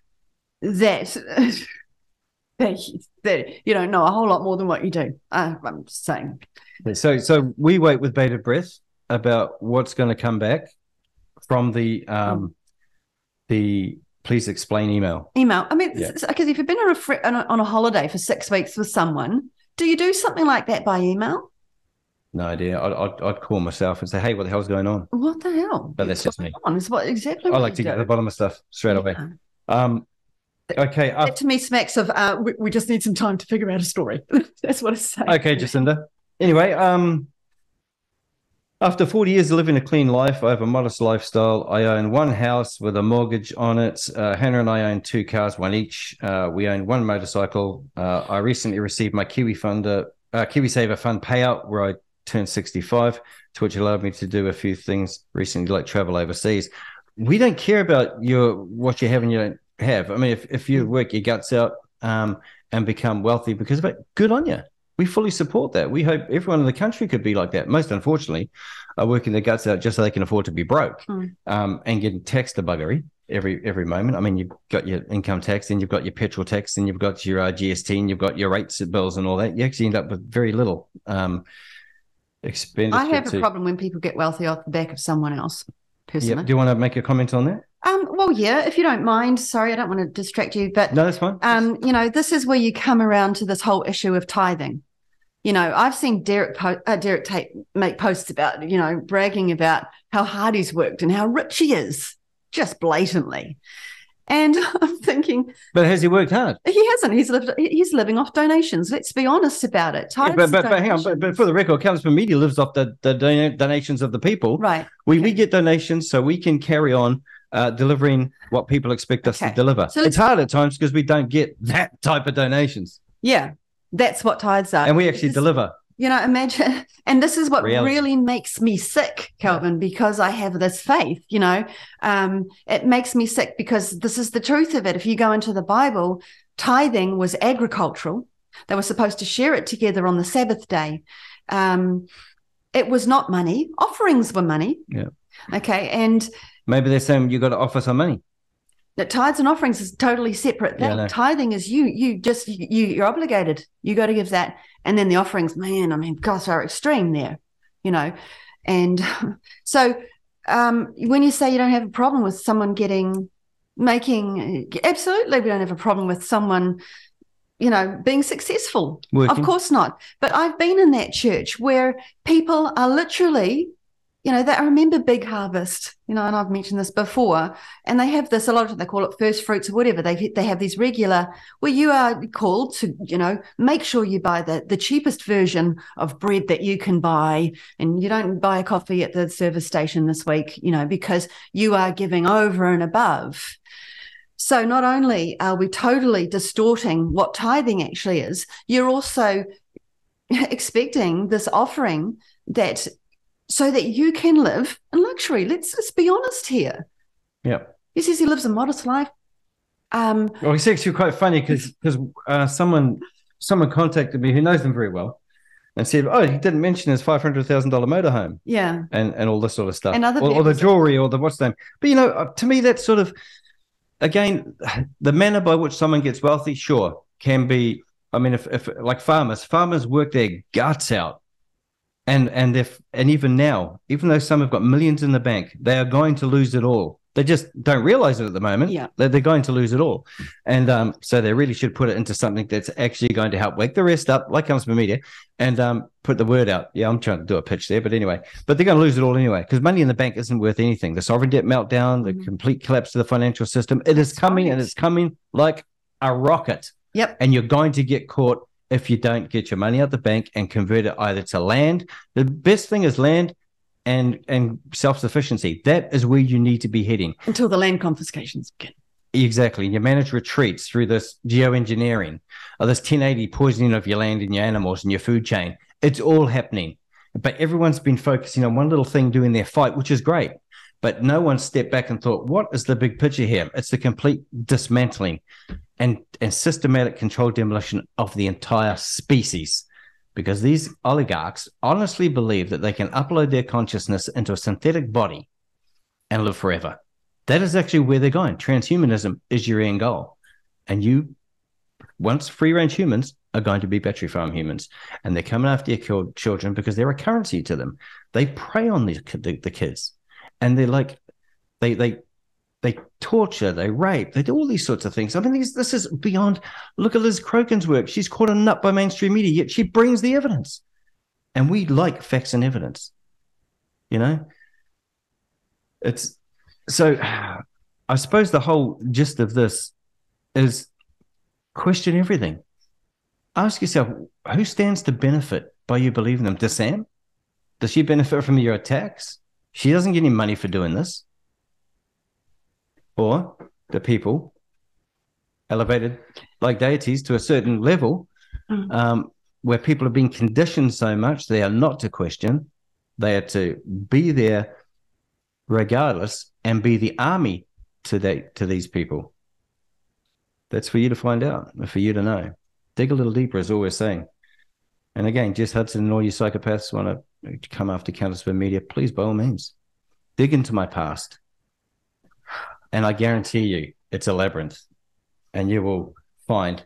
that that you- that you don't know a whole lot more than what you do. Uh, I'm just saying. So so we wait with bated breath about what's going to come back from the um the please explain email. Email. I mean, Yeah. because if you've been on a, fri- on a on a holiday for six weeks with someone, do you do something like that by email? No idea. I'd, I'd, I'd call myself and say, hey, what the hell's going on? What the hell? But that's just me. On is what exactly. I like to get to the bottom of stuff straight away. Um, okay. That to me smacks of uh, we, we just need some time to figure out a story. That's what it's saying. Okay, Jacinda. Anyway, um, after 40 years of living a clean life, I have a modest lifestyle. I own one house with a mortgage on it. Uh, Hannah and I own two cars, one each. Uh, we own one motorcycle. Uh, I recently received my Kiwi Funder, uh, KiwiSaver Fund payout where I turned 65, to which allowed me to do a few things recently, like travel overseas. We don't care about your what you have and you don't have. I mean, if, if you work your guts out um, and become wealthy because of it, good on you we fully support that. We hope everyone in the country could be like that. Most unfortunately, are working their guts out just so they can afford to be broke Mm. um, and getting taxed a buggery every every moment. I mean, you've got your income tax, and you've got your petrol tax, and you've got your uh, GST, and you've got your rates bills and all that. You actually end up with very little um, expenditure. I have to- a problem when people get wealthy off the back of someone else. Personally, Yep. Do you want to make a comment on that? um, well, yeah, if you don't mind. Sorry, I don't want to distract you, but No, that's fine. um, you know, this is where you come around to this whole issue of tithing. You know, I've seen Derek po- uh, Derek Tate make posts about, you know, bragging about how hard he's worked and how rich he is, just blatantly. And I'm thinking but has he worked hard? he hasn't. He's lived. He's living off donations. Let's be honest about it. Yeah, but, but, but hang on, but, but for the record, Counterspin Media lives off the, the don- donations of the people. right. We, we get donations so we can carry on uh, delivering what people expect us Okay. to deliver. So it's hard at times because we don't get that type of donations Yeah, that's what tithes are. and we actually Because- deliver. You know, imagine, and this is what Reality. really makes me sick, Kelvyn, because I have this faith. You know, um, it makes me sick because this is the truth of it. If you go into the Bible, tithing was agricultural. They were supposed to share it together on the Sabbath day. Um, it was not money. Offerings were money. Yeah. Okay, and Maybe they're saying you got to offer some money. that tithes and offerings is totally separate Yeah, I thing. know. Tithing is you, you just you, you're obligated. You got to give that, and then the offerings, man, I mean, gosh, are extreme there, you know. And so, um, when you say you don't have a problem with someone getting making, absolutely, we don't have a problem with someone, you know, being successful. Working. Of course not. But I've been in that church where people are literally, you know, that I remember Big Harvest, you know, and I've mentioned this before, and they have this a lot of time, they call it first fruits or whatever. They they have these regular where you are called to, you know, make sure you buy the the cheapest version of bread that you can buy, and you don't buy a coffee at the service station this week, you know, because you are giving over and above. So not only are we totally distorting what tithing actually is, you're also expecting this offering that so that you can live in luxury. Let's let's be honest here. Yeah. He says he lives a modest life. Um, Well, it's actually quite funny because because uh, someone someone contacted me who knows them very well and said, "Oh, he didn't mention his five hundred thousand dollar motorhome yeah, and and all this sort of stuff, And other or, or the jewelry or the what's the name." But you know, uh, to me, that's sort of again the manner by which someone gets wealthy. Sure, can be. I mean, if if like farmers, farmers work their guts out. And and if and even now, even though some have got millions in the bank, they are going to lose it all. They just don't realize it at the moment. Yeah. They're, they're going to lose it all. And um, so they really should put it into something that's actually going to help wake the rest up, like Counterspin Media, and um, put the word out. Yeah, I'm trying to do a pitch there, but anyway, but they're going to lose it all anyway because money in the bank isn't worth anything. The sovereign debt meltdown, the Mhm. complete collapse of the financial system, it is coming and it's coming like a rocket. Yep. And you're going to get caught if you don't get your money out the bank and convert it either to land. The best thing is land and and self-sufficiency. That is where you need to be heading. until the land confiscations begin. Exactly. You manage retreats through this geoengineering or this 1080 poisoning of your land and your animals and your food chain. It's all happening. But everyone's been focusing on one little thing doing their fight, which is great. But no one stepped back and thought, what is the big picture here? It's the complete dismantling and, and systematic controlled demolition of the entire species. Because these oligarchs honestly believe that they can upload their consciousness into a synthetic body and live forever. That is actually where they're going. Transhumanism is your end goal. And you, once free range humans, are going to be battery farm humans. And they're coming after your children because they're a currency to them. They prey on the, the, the kids and they're like, they, they, they torture, they rape, they do all these sorts of things. I mean, these, this is beyond. Look at Liz Crokin's work. She's caught a nut by mainstream media, yet she brings the evidence. And we like facts and evidence. You know? It's so I suppose the whole gist of this is question everything. Ask yourself who stands to benefit by you believing them? Does Sam? Does she benefit from your attacks? She doesn't get any money for doing this. Or the people elevated like deities to a certain level Mhm. um, where people have been conditioned so much they are not to question, they are to be there regardless and be the army to that to these people. That's for you to find out, and for you to know. Dig a little deeper, as always saying. And again, Jess Hudson and all you psychopaths want to come after Counterspin Media, please, by all means, dig into my past. And I guarantee you, it's a labyrinth, and you will find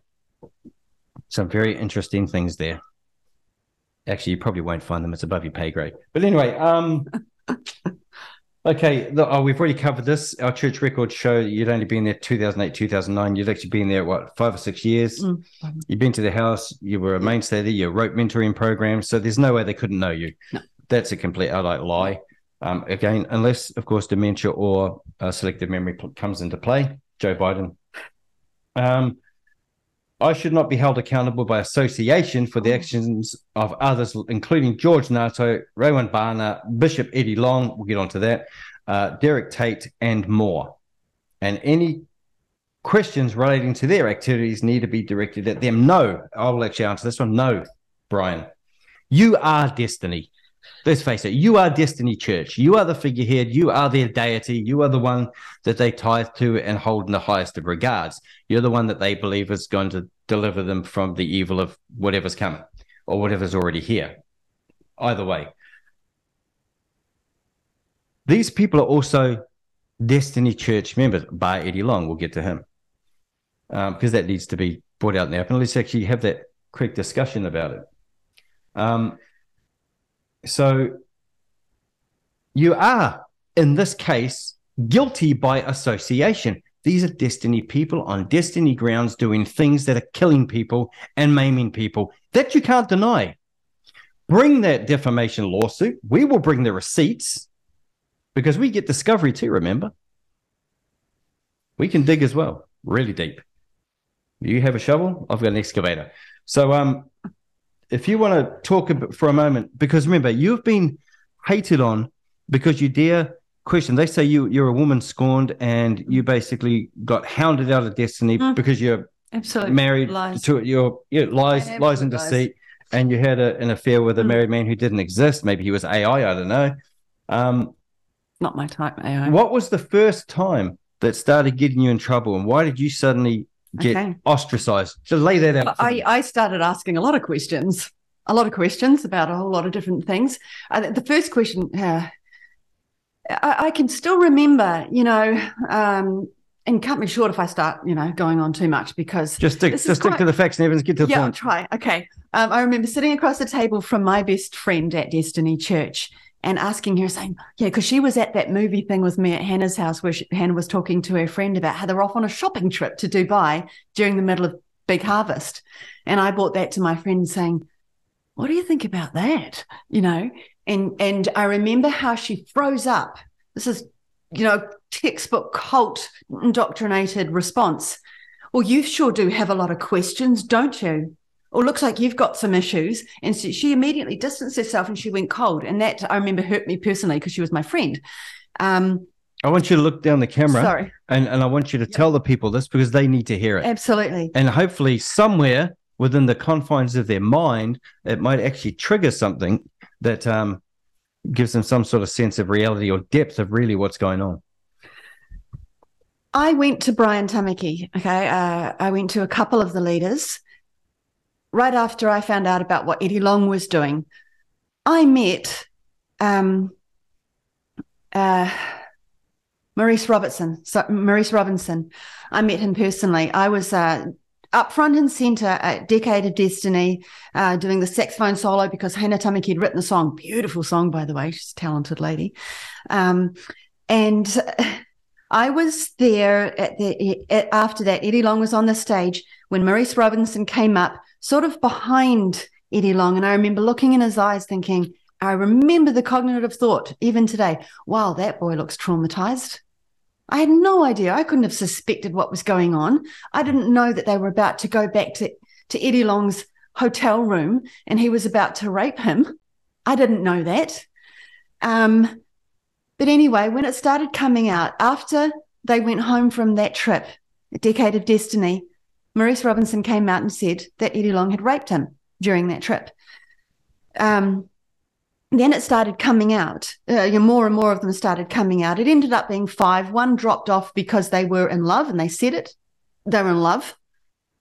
some very interesting things there. Actually, you probably won't find them. It's above your pay grade. But anyway, um, okay. The, oh, we've already covered this. Our church records show you'd only been there 2008, 2009. You'd actually been there, what, five or six years? Mm. You've been to the house. You were a mainstay there. You wrote mentoring programs. So there's no way they couldn't know you. No. That's a complete outright lie. Um, again, unless, of course, dementia or uh, selective memory comes into play. Joe Biden. Um, I should not be held accountable by association for the actions of others, including George Nato, Rowan Barner, Bishop Eddie Long, we'll get onto that, uh, Derek Tate, and more. And any questions relating to their activities need to be directed at them. No, I will actually answer this one. No, Brian. You are destiny. Let's face it, you are Destiny Church. You are the figurehead. You are their deity. You are the one that they tithe to and hold in the highest of regards. You're the one that they believe is going to deliver them from the evil of whatever's coming or whatever's already here. Either way. These people are also Destiny Church members by Eddie Long. We'll get to him um, because that needs to be brought out in the open. Let's actually have that quick discussion about it. Um, so you are, in this case, guilty by association. These are destiny people on destiny grounds doing things that are killing people and maiming people that you can't deny. Bring that defamation lawsuit. We will bring the receipts because we get discovery too, remember? We can dig as well, really deep. You have a shovel, I've got an excavator. So um if you want to talk a for a moment, because remember, you've been hated on because you dare question. They say you you're a woman scorned and you basically got hounded out of destiny Mm. because you're Absolutely. married Lies. to your yeah, lies, lies and lies. deceit, and you had a, an affair with a Mm. married man who didn't exist. Maybe he was AI. I don't know. Um, Not my type, AI. what was the first time that started getting you in trouble, and why did you suddenly get Okay. ostracized? Just lay that out. I. I started asking a lot of questions, a lot of questions about a whole lot of different things. Uh, the first question, uh, I, I can still remember, you know, um, and cut me short if I start, you know, going on too much because just stick, just stick to the facts, and Evans. Get to the yeah, I'll try. Okay. Um, I remember sitting across the table from my best friend at Destiny Church and asking her, saying, Yeah, because she was at that movie thing with me at Hannah's house where she, Hannah was talking to her friend about how they were off on a shopping trip to Dubai during the middle of Big Harvest. And I brought that to my friend saying, What do you think about that? You know, and and I remember how she froze up. This is, you know, textbook cult indoctrinated response. Well, you sure do have a lot of questions, don't you? Or looks like you've got some issues. And so she immediately distanced herself and she went cold. And that I remember hurt me personally because she was my friend. Um, I want you to look down the camera, sorry, and, and I want you to tell the people this because they need to hear it. absolutely. and hopefully somewhere within the confines of their mind it might actually trigger something that um, gives them some sort of sense of reality or depth of really what's going on I went to Brian Tamaki. Okay. Uh, I went to a couple of the leaders right after I found out about what Eddie Long was doing. I met um, uh, Maurice Robertson. So, Maurice Robinson. I met him personally. I was uh, up front and center at Decade of Destiny, uh, doing the saxophone solo because Hannah Tamaki had written the song. Beautiful song, by the way. She's a talented lady. Um, and I was there at the at, after that. Eddie Long was on the stage when Maurice Robinson came up, sort of behind Eddie Long, and I remember looking in his eyes, thinking, I remember the cognitive thought even today. Wow, that boy looks traumatized. I had no idea. I couldn't have suspected what was going on. I didn't know that they were about to go back to, to Eddie Long's hotel room and he was about to rape him. I didn't know that. Um, but anyway, when it started coming out, after they went home from that trip, a decade of destiny, Maurice Robinson came out and said that Eddie Long had raped him during that trip. Um, then it started coming out. Uh, more and more of them started coming out. It ended up being five. One dropped off because they were in love and they said it. They were in love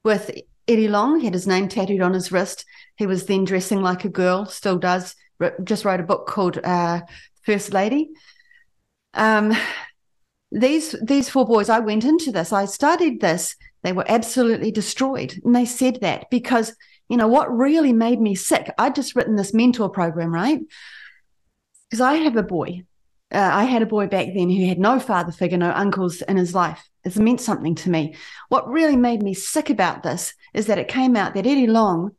with Eddie Long. He had his name tattooed on his wrist. He was then dressing like a girl, still does. Just wrote a book called uh, First Lady. Um, these these four boys, I went into this, I studied this, they were absolutely destroyed. And they said that because, you know, what really made me sick, I'd just written this mentor program, right? Because I have a boy. Uh, I had a boy back then who had no father figure, no uncles in his life. It's meant something to me. What really made me sick about this is that it came out that Eddie Long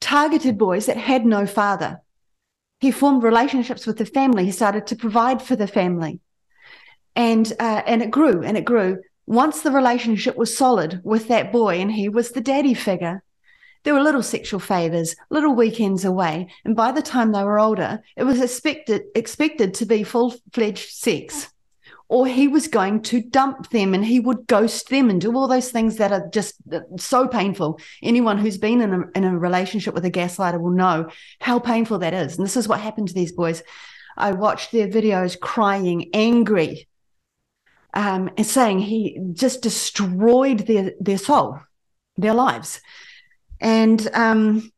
targeted boys that had no father. He formed relationships with the family. He started to provide for the family and uh, and it grew and it grew. Once the relationship was solid with that boy, and he was the daddy figure, there were little sexual favors, little weekends away, and by the time they were older, it was expected expected to be full fledged sex. Or he was going to dump them and he would ghost them and do all those things that are just so painful. Anyone who's been in a, in a relationship with a gaslighter will know how painful that is. And this is what happened to these boys. I watched their videos crying, angry, um, and saying he just destroyed their their soul, their lives, and um,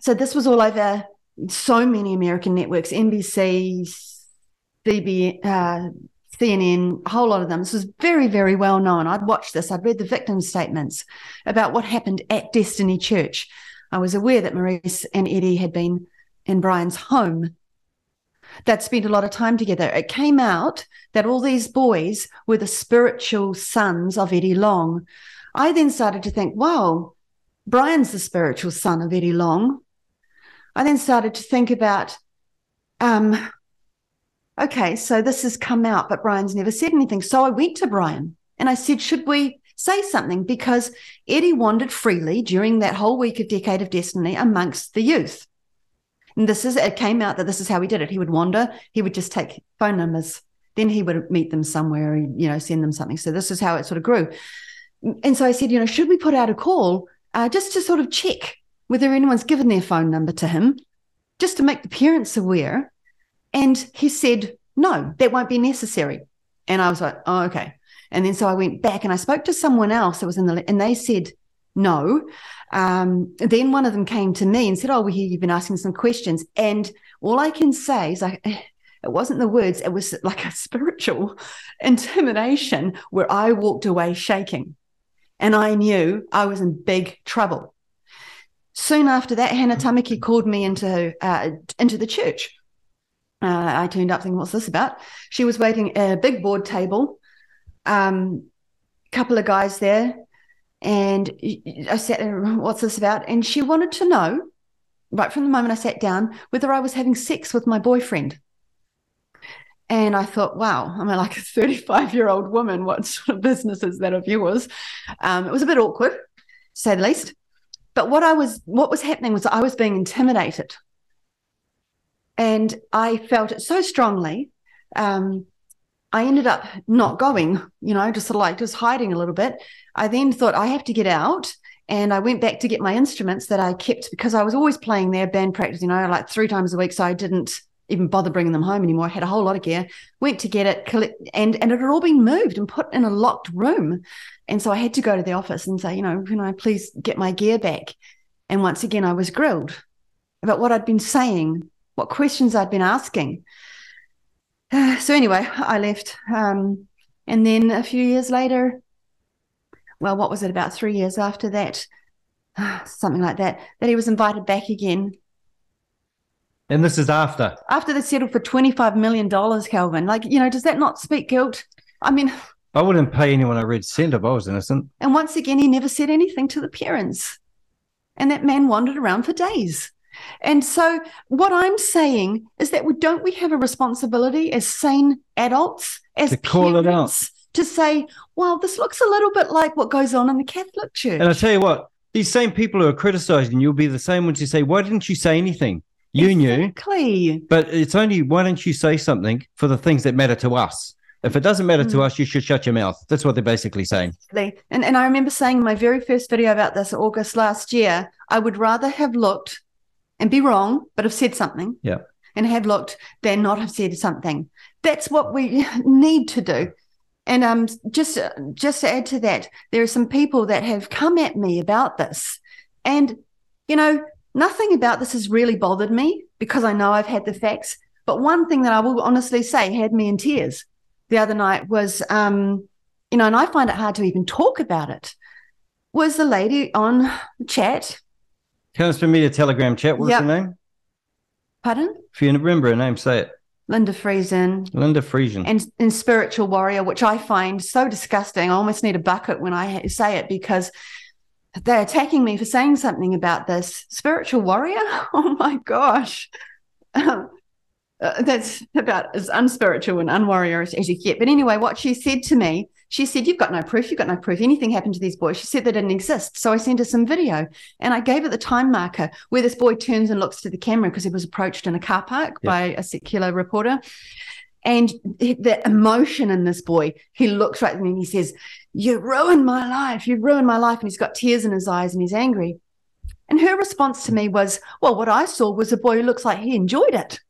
so this was all over so many American networks, NBC, CB, uh, CNN, a whole lot of them. This was very, very well known. I'd watched this. I'd read the victim statements about what happened at Destiny Church. I was aware that Maurice and Eddie had been in Brian's home that spent a lot of time together. It came out that all these boys were the spiritual sons of Eddie Long. I then started to think, wow, Brian's the spiritual son of Eddie Long. I then started to think about, um, okay, so this has come out, but Brian's never said anything. So I went to Brian and I said, should we say something? Because Eddie wandered freely during that whole week of Decade of Destiny amongst the youth. And this is, it came out that this is how he did it. He would wander, he would just take phone numbers, then he would meet them somewhere, you know, send them something. So this is how it sort of grew. And so I said, you know, should we put out a call uh, just to sort of check whether anyone's given their phone number to him, just to make the parents aware? And he said, no, that won't be necessary. And I was like, oh, okay. And then so I went back and I spoke to someone else that was in the, and they said, no. Um, then one of them came to me and said, Oh, we hear you've been asking some questions. And all I can say is, I, it wasn't the words, it was like a spiritual intimidation where I walked away shaking. And I knew I was in big trouble. Soon after that, Hannah Tamaki called me into uh, into the church. Uh, I turned up thinking, "What's this about?" She was waiting at a big board table. Um, couple of guys there, and I said, What's this about? And she wanted to know, right from the moment I sat down, whether I was having sex with my boyfriend. And I thought, wow, I'm like a 35 year old woman. What sort of business is that of yours? Um, it was a bit awkward, to say the least. But what I was, what was happening was I was being intimidated, and I felt it so strongly. Um, I ended up not going, you know, just sort of like just hiding a little bit. I then thought I have to get out. And I went back to get my instruments that I kept because I was always playing there, band practice, you know, like three times a week. So I didn't even bother bringing them home anymore. I had a whole lot of gear, went to get it, collect, and, and it had all been moved and put in a locked room. And so I had to go to the office and say, you know, can I please get my gear back? And once again, I was grilled about what I'd been saying, what questions I'd been asking. so anyway, I left. Um, and then a few years later, well, what was it, about three years after that, something like that, that he was invited back again. And this is after? After they settled for $25 million, Kelvyn. Like, you know, does that not speak guilt? I mean, I wouldn't pay anyone a red cent if I was innocent. And once again, he never said anything to the parents. And that man wandered around for days. And so, what I'm saying is that we don't we have a responsibility as sane adults, as to call it out, to say, "Well, this looks a little bit like what goes on in the Catholic Church." And I tell you what, these same people who are criticizing you'll be the same ones who say, "Why didn't you say anything? You knew. exactly. knew." But it's only why don't you say something for the things that matter to us? If it doesn't matter mm. to us, you should shut your mouth. That's what they're basically saying. And and I remember saying in my very first video about this August last year, I would rather have looked and be wrong, but have said something. Yeah. And have looked than not have said something. That's what we need to do. And um, just just to add to that, there are some people that have come at me about this, and you know, nothing about this has really bothered me because I know I've had the facts. But one thing that I will honestly say had me in tears the other night was, um, you know, and I find it hard to even talk about it. Was the lady on chat? Counterspin Media Telegram chat. What's Yep. her name? Pardon, If you remember her name, say it. Linda Friesen. Linda Friesen. and, and spiritual warrior, which I find so disgusting. I almost need a bucket when I say it because they're attacking me for saying something about this. Spiritual warrior? Oh my gosh. Uh, that's about as unspiritual and unwarrior as, as you get. But anyway, what she said to me, she said, You've got no proof. You've got no proof. Anything happened to these boys. She said they didn't exist. So I sent her some video and I gave her the time marker where this boy turns and looks to the camera because he was approached in a car park Yeah. by a secular reporter. And the emotion in this boy, he looks right at me and he says, You ruined my life. You ruined my life. And he's got tears in his eyes and he's angry. And her response to me was, Well, what I saw was a boy who looks like he enjoyed it.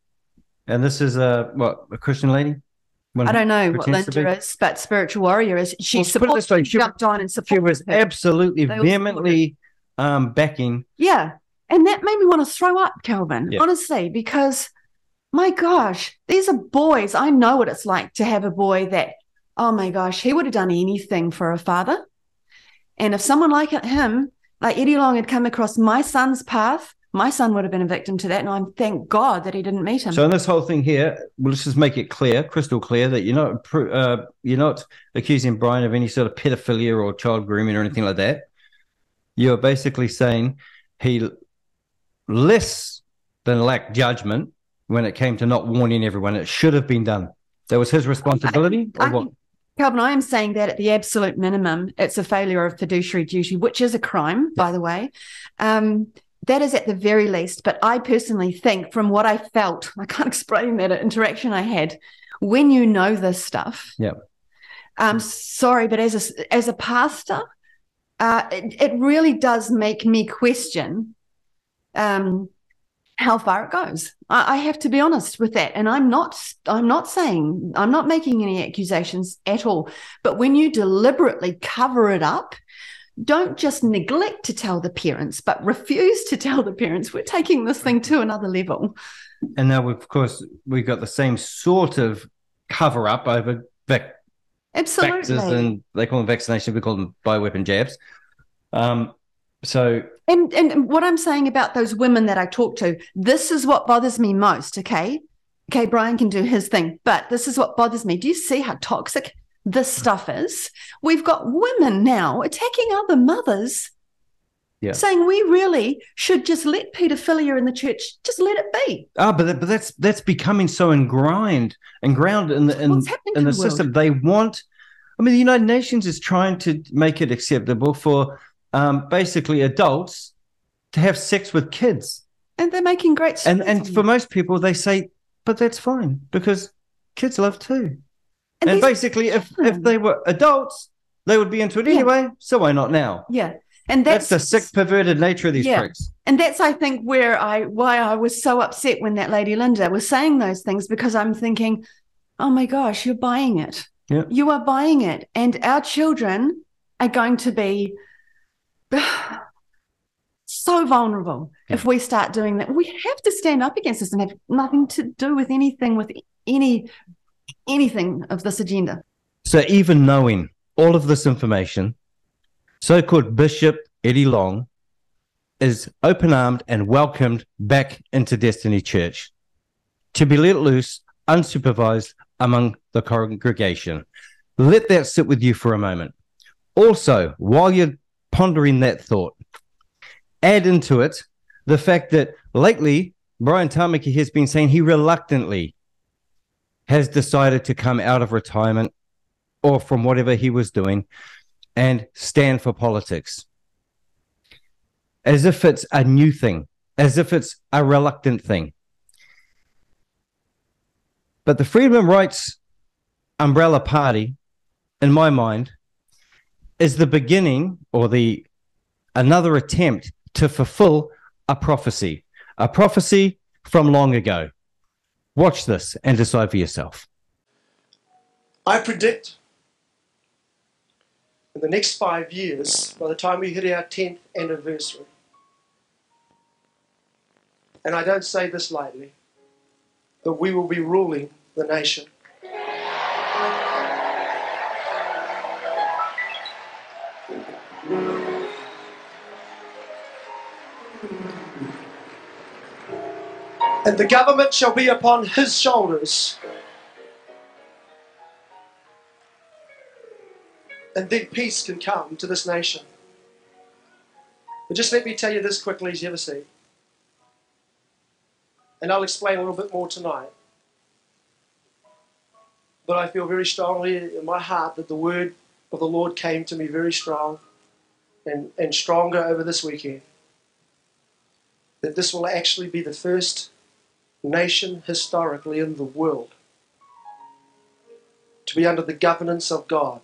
and this is a what a Christian lady. I don't know what Linda is, but spiritual warrior is. She Well, it this way, she she- jumped on and supported. She was her. absolutely They vehemently um, backing. Yeah. And that made me want to throw up, Kelvyn, Yeah. honestly, because my gosh, these are boys. I know what it's like to have a boy that, oh my gosh, he would have done anything for a father. And if someone like him, like Eddie Long, had come across my son's path, my son would have been a victim to that. And I'm thank God that he didn't meet him. So in this whole thing here, well, let's just make it clear, crystal clear, that you're not uh, you're not accusing Brian of any sort of pedophilia or child grooming or anything like that. You're basically saying he less than lacked judgment when it came to not warning everyone. It should have been done. That was his responsibility. or I- what? Kelvyn, I am saying that at the absolute minimum, it's a failure of fiduciary duty, which is a crime, by the way. Um, that is at the very least. But I personally think, from what I felt, I can't explain that interaction I had when you know this stuff. Yeah. Um, sorry, but as a as a pastor, uh, it, it really does make me question um, how far it goes. I, I have to be honest with that, and I'm not. I'm not saying. I'm not making any accusations at all. But when you deliberately cover it up, don't just neglect to tell the parents, but refuse to tell the parents. We're taking this thing to another level. And now, of course, we've got the same sort of cover up over vac- Absolutely. and they call them vaccinations, we call them bioweapon jabs. Um, so And and what I'm saying about those women that I talk to, this is what bothers me most. Okay, okay, Brian can do his thing, but this is what bothers me. Do you see how toxic this stuff is? We've got women now attacking other mothers, Yeah. saying we really should just let paedophilia in the church, just let it be. Ah, but that, but that's that's becoming so ingrained and ground in the in, in the the system. They want. I mean, the United Nations is trying to make it acceptable for um, basically adults to have sex with kids, And they're making great and and for most people, they say, but that's fine because kids love too. And And, basically, if if hmm. they were adults, they would be into it Yeah. anyway. So why not now? yeah, and That's, that's, the sick, perverted nature of these Yeah. pricks. And that's, I think, where I why I was so upset when that lady Linda was saying those things because I'm thinking, oh my gosh, you're buying it. Yeah. You are buying it, and our children are going to be so vulnerable if we start doing that. We have to stand up against this and have nothing to do with anything with any anything of this agenda. So even knowing all of this information, so-called Bishop Eddie Long is open-armed and welcomed back into Destiny Church to be let loose, unsupervised among the congregation. Let that sit with you for a moment. Also, while you're pondering that thought, add into it the fact that lately Brian Tamaki has been saying he reluctantly has decided to come out of retirement or from whatever he was doing and stand for politics. As if it's a new thing, as if it's a reluctant thing. But the Freedom Rights umbrella party, in my mind, is the beginning or the another attempt to fulfill a prophecy, a prophecy from long ago. Watch this and decide for yourself. I predict in the next five years, by the time we hit our 10th anniversary, and I don't say this lightly, that we will be ruling the nation. Yeah. And the government shall be upon his shoulders. And then peace can come to this nation. But just let me tell you this quickly as you ever see. And I'll explain a little bit more tonight. But I feel very strongly in my heart that the word of the Lord came to me very strong and, and stronger over this weekend. That this will actually be the first nation historically in the world to be under the governance of God.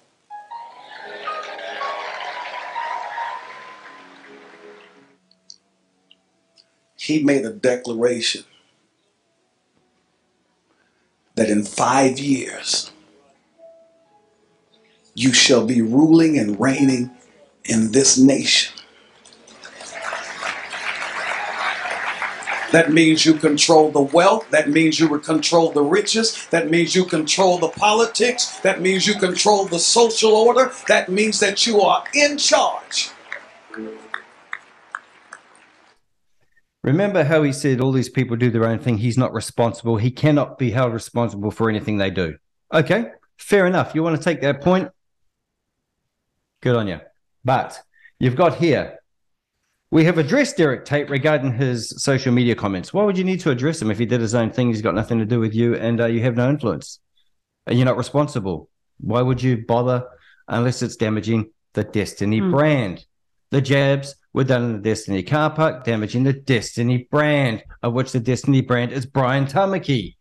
He made a declaration that in five years you shall be ruling and reigning in this nation. That means you control the wealth. That means you control the riches. That means you control the politics. That means you control the social order. That means that you are in charge. Remember how he said all these people do their own thing. He's not responsible. He cannot be held responsible for anything they do. Okay, fair enough. You want to take that point? Good on you. But you've got here, we have addressed Derek Tate regarding his social media comments. Why would you need to address him if he did his own thing? He's got nothing to do with you and uh, you have no influence and you're not responsible. Why would you bother unless it's damaging the Destiny mm. brand? The jabs were done in the Destiny car park, damaging the Destiny brand, of which the Destiny brand is Brian Tamaki.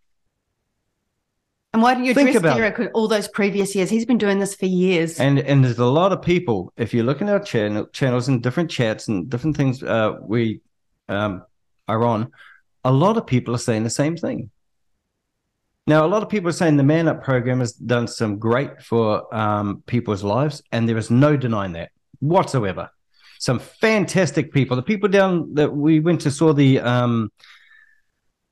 And why don't you address Derek all those previous years? He's been doing this for years. And and there's a lot of people. If you look in our channel channels and different chats and different things uh, we um, are on, a lot of people are saying the same thing. Now, a lot of people are saying the Man Up program has done some great for um, people's lives, and there is no denying that whatsoever. Some fantastic people. The people down that we went to saw the um,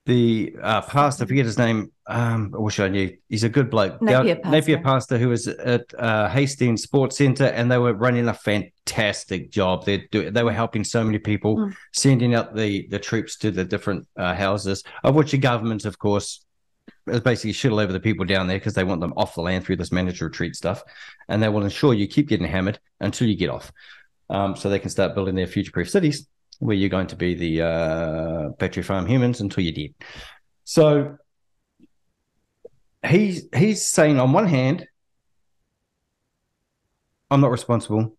the uh, pastor, I forget his name. Um, I wish I knew. He's a good bloke. Napier pastor. Napier pastor who was at uh, Hastings Sports Centre, and they were running a fantastic job. They they were helping so many people, mm. sending out the the troops to the different uh, houses, of which the government, of course, is basically shit all over the people down there because they want them off the land through this managed retreat stuff, and they will ensure you keep getting hammered until you get off, um, so they can start building their future-proof cities where you're going to be the uh, battery farm humans until you're dead. So he's he's saying on one hand, I'm not responsible,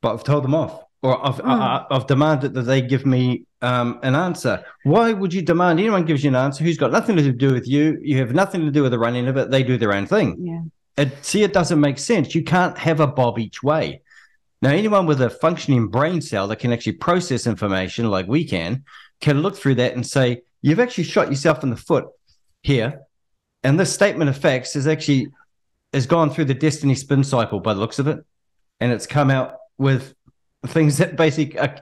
but I've told them off, or I've mm. I, have demanded that they give me um, an answer. Why would you demand anyone gives you an answer who's got nothing to do with you? You have nothing to do with the running of it. They do their own thing. Yeah. It, see, it doesn't make sense. You can't have a bob each way. Now, anyone with a functioning brain cell that can actually process information like we can, can look through that and say, you've actually shot yourself in the foot here. And this statement of facts is actually has gone through the destiny spin cycle by the looks of it. And it's come out with things that basically uh,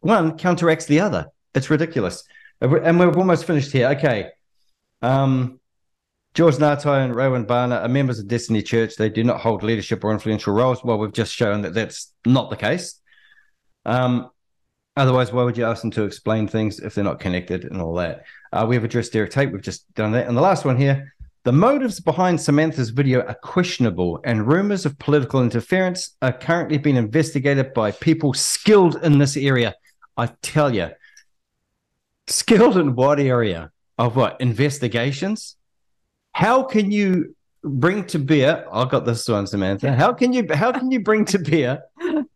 one counteracts the other. It's ridiculous. And we're almost finished here. Okay. Um, George Ngatai and Rowan Barner are members of Destiny Church. They do not hold leadership or influential roles. Well, we've just shown that that's not the case. Um, otherwise, why would you ask them to explain things if they're not connected and all that? Uh, we have addressed Derek Tate. We've just done that. And the last one here the motives behind Samantha's video are questionable, and rumors of political interference are currently being investigated by people skilled in this area. I tell you, skilled in what area? Of what? Investigations? How can you bring to bear I've got this one samantha. How can you how can you bring to bear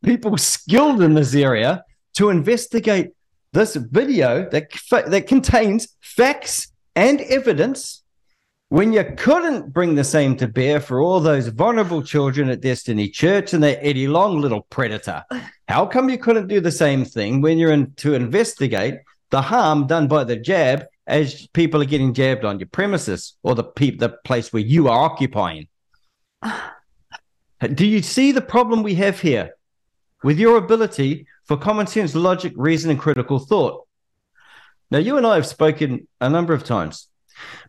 people skilled in this area to investigate this video that that contains facts and evidence when you couldn't bring the same to bear for all those vulnerable children at Destiny Church and that Eddie Long little predator, how come you couldn't do the same thing when you're in to investigate the harm done by the jab as people are getting jabbed on your premises or the pe- the place where you are occupying. Do you see the problem we have here with your ability for common sense, logic, reason, and critical thought? Now, you and I have spoken a number of times,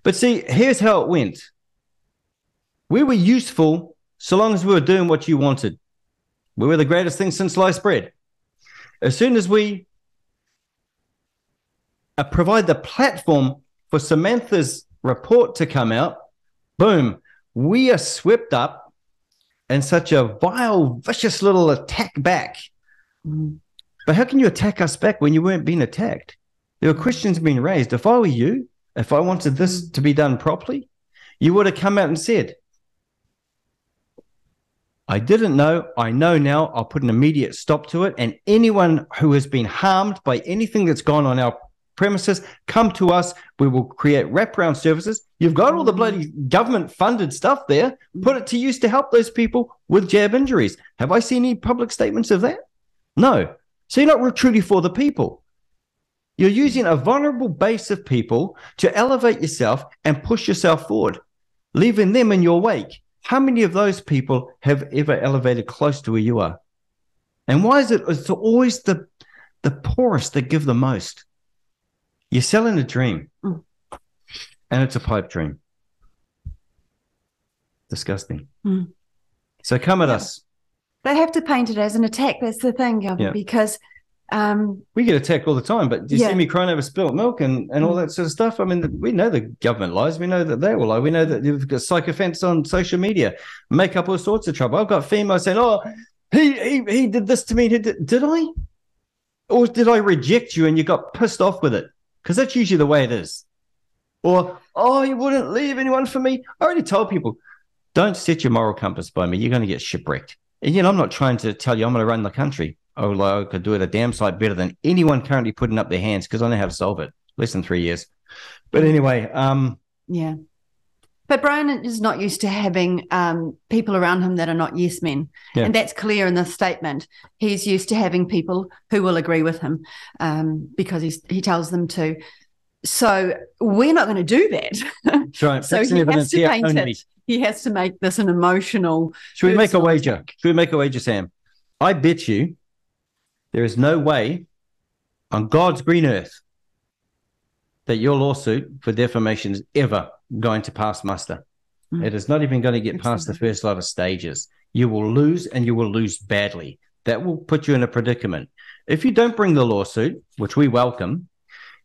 but see, here's how it went. We were useful so long as we were doing what you wanted. We were the greatest thing since sliced bread. As soon as we uh, provide the platform for Samantha's report to come out, boom, we are swept up in such a vile, vicious little attack back. Mm. But how can you attack us back when you weren't being attacked? There were questions being raised. If I were you, if I wanted this to be done properly, you would have come out and said, I didn't know. I know now. I'll put an immediate stop to it. And anyone who has been harmed by anything that's gone on our premises, come to us. We will create wraparound services. You've got all the mm. bloody government funded stuff there. Put it to use to help those people with jab injuries. Have I seen any public statements of that? No. So you're not truly for the people. You're using a vulnerable base of people to elevate yourself and push yourself forward, leaving them in your wake. How many of those people have ever elevated close to where you are? And why is it it's always the the poorest that give the most? You're selling a dream. Mm. And it's a pipe dream. Disgusting. Mm. So come at us. They have to paint it as an attack. That's the thing, Gavin, Yeah. because um, We get attacked all the time, but do you Yeah. see me crying over spilt milk and, and all that sort of stuff? I mean, we know the government lies. We know that they will lie. We know that you've got psychophants on social media, make up all sorts of trouble. I've got females saying, "Oh, he he he did this to me." He did, did I? Or did I reject you and you got pissed off with it? Because that's usually the way it is. Or oh, you wouldn't leave anyone for me. I already told people, don't set your moral compass by me. You're going to get shipwrecked. And yet, I'm not trying to tell you I'm going to run the country. Oh, well, I could do it a damn sight better than anyone currently putting up their hands because I know how to solve it. Less than three years. But anyway, um, yeah. But Brian is not used to having um, people around him that are not yes men. Yeah. And that's clear in this statement. He's used to having people who will agree with him um, because he's, he tells them to. So we're not going to do that. so, So facts he has to paint only. it. he has to make this an emotional. Should we make a wager? attack. Should we make a wager, Sam? I bet you there is no way on God's green earth that your lawsuit for defamation is ever going to pass muster. Mm. It is not even going to get past the first lot of stages. You will lose and you will lose badly. That will put you in a predicament. If you don't bring the lawsuit, which we welcome,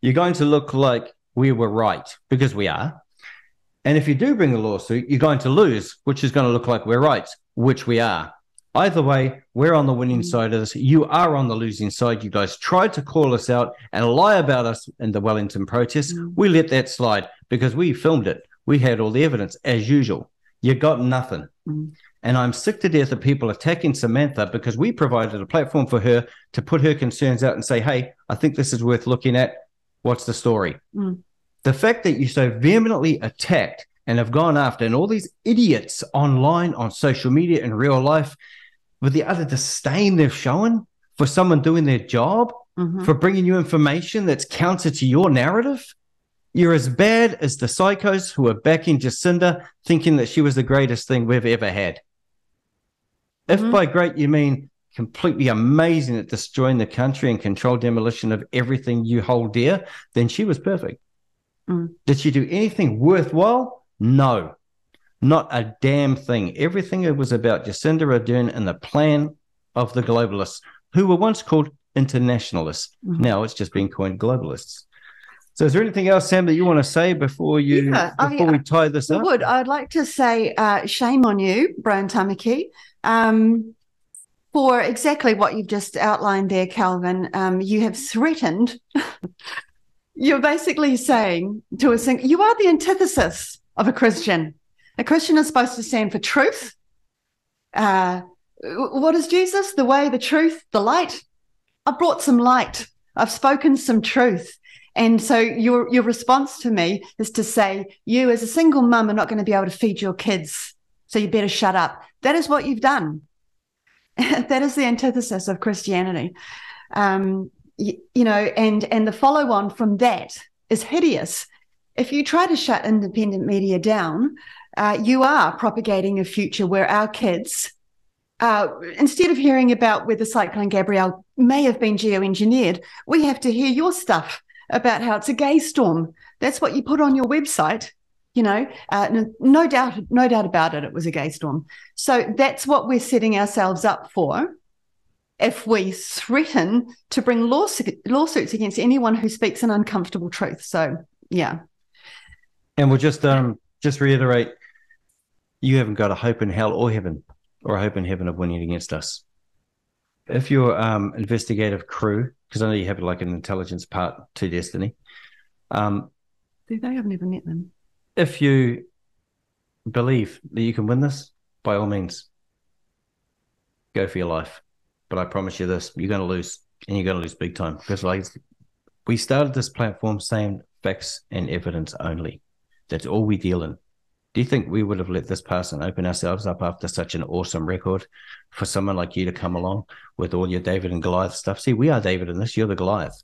you're going to look like we were right because we are. And if you do bring the lawsuit, you're going to lose, which is going to look like we're right, which we are. Either way, we're on the winning side of this. You are on the losing side. You guys tried to call us out and lie about us in the Wellington protests. We let that slide because we filmed it. We had all the evidence as usual. You got nothing. Mm. And I'm sick to death of people attacking Samantha because we provided a platform for her to put her concerns out and say, hey, I think this is worth looking at. What's the story? Mm. The fact that you so vehemently attacked and have gone after, and all these idiots online, on social media, in real life, with the utter disdain they've shown for someone doing their job, Mhm. for bringing you information that's counter to your narrative. You're as bad as the psychos who are backing Jacinda, thinking that she was the greatest thing we've ever had. If Mhm. by great you mean completely amazing at destroying the country and controlled demolition of everything you hold dear, then she was perfect. Mm. Did she do anything worthwhile? No, not a damn thing. Everything it was about Jacinda Ardern and the plan of the globalists, who were once called internationalists. Mhm. Now it's just been coined globalists. So, is there anything else, Sam, that you want to say before you Yeah, I- before we tie this up? I up? would. I'd like to say uh, shame on you, Brian Tamaki, um, for exactly what you've just outlined there, Kelvyn. Um, you have threatened. You're basically saying to a single, you are the antithesis of a Christian. A Christian is supposed to stand for truth. Uh, what is Jesus? The way, the truth, the light. I've brought some light. I've spoken some truth. And so your your response to me is to say, you as a single mum are not going to be able to feed your kids. So you better shut up. That is what you've done. that is the antithesis of Christianity. Um, you, you know, and and the follow on from that is hideous. If you try to shut independent media down, uh, you are propagating a future where our kids, uh, instead of hearing about whether Cyclone Gabrielle may have been geoengineered, we have to hear your stuff about how it's a gay storm. That's what you put on your website. You know, uh, no, doubt, no doubt about it. It was a gay storm. So that's what we're setting ourselves up for. if we threaten to bring lawsuits against anyone who speaks an uncomfortable truth. So, yeah. And we'll just um just reiterate, you haven't got a hope in hell or heaven, or a hope in heaven of winning against us. If your um investigative crew, because I know you have like an intelligence part to Destiny, um, Do they? I've never met them. if you believe that you can win this, by all means, go for your life. But I promise you this: you're going to lose, and you're going to lose big time. Because like we started this platform saying facts and evidence only. That's all we deal in. Do you think we would have let this pass and open ourselves up after such an awesome record for someone like you to come along with all your David and Goliath stuff? See, we are David in this. You're the Goliath.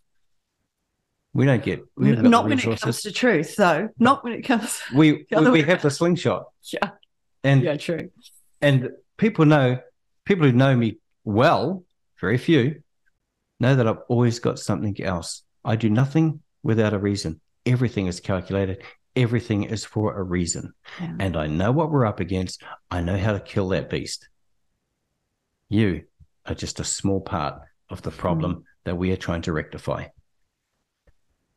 We don't get. We Not when it comes to truth, though. Not when it comes. we we, we have the slingshot, Yeah. and Yeah, true. and people know people who know me well, very few, know that I've always got something else. I do nothing without a reason. Everything is calculated. Everything is for a reason. Yeah. And I know what we're up against. I know how to kill that beast. You are just a small part of the problem hmm. that we are trying to rectify.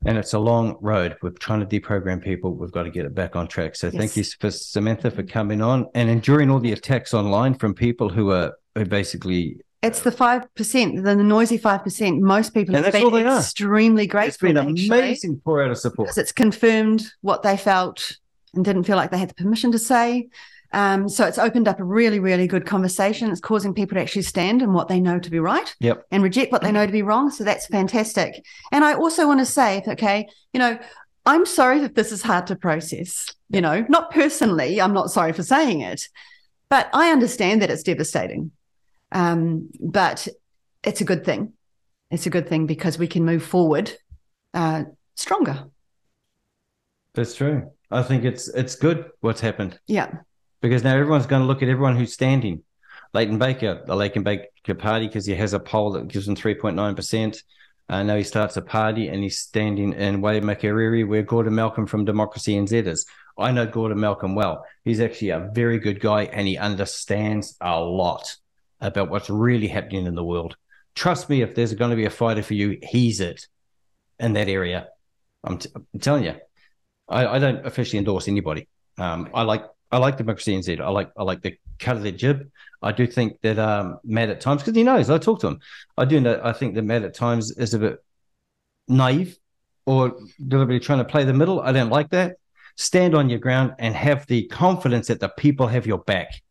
And it's a long road. We're trying to deprogram people. We've got to get it back on track. So thank you for Samantha for coming on and enduring all the attacks online from people who are, who basically It's the five percent, the noisy five percent. Most people And have that's been all they are. extremely it's grateful. been actually, amazing pour out of support. because it's confirmed what they felt and didn't feel like they had the permission to say. Um, so it's opened up a really, really good conversation. It's causing people to actually stand in what they know to be right Yep. and reject what they know to be wrong. So that's fantastic. And I also want to say, okay, you know, I'm sorry that this is hard to process. You know, not personally, I'm not sorry for saying it, but I understand that it's devastating. Um, but it's a good thing. It's a good thing because we can move forward uh, stronger. That's true. I think it's it's good what's happened. Yeah. because now everyone's going to look at everyone who's standing. Leighton Baker, the Leighton Baker party, because he has a poll that gives him 3.9%. I now he starts a party and he's standing in Waimakariri, where Gordon Malcolm from Democracy NZ is. I know Gordon Malcolm well. He's actually a very good guy and he understands a lot about what's really happening in the world. Trust me, if there's going to be a fighter for you, he's it in that area. I'm, t- I'm telling you, I, I don't officially endorse anybody. Um, I like I like Democracy NZ. I like I like the cut of their jib. I do think that um, Matt at times because he knows I talk to him. I do know. I think that Matt at times is a bit naive or deliberately trying to play the middle. I don't like that. Stand on your ground and have the confidence that the people have your back.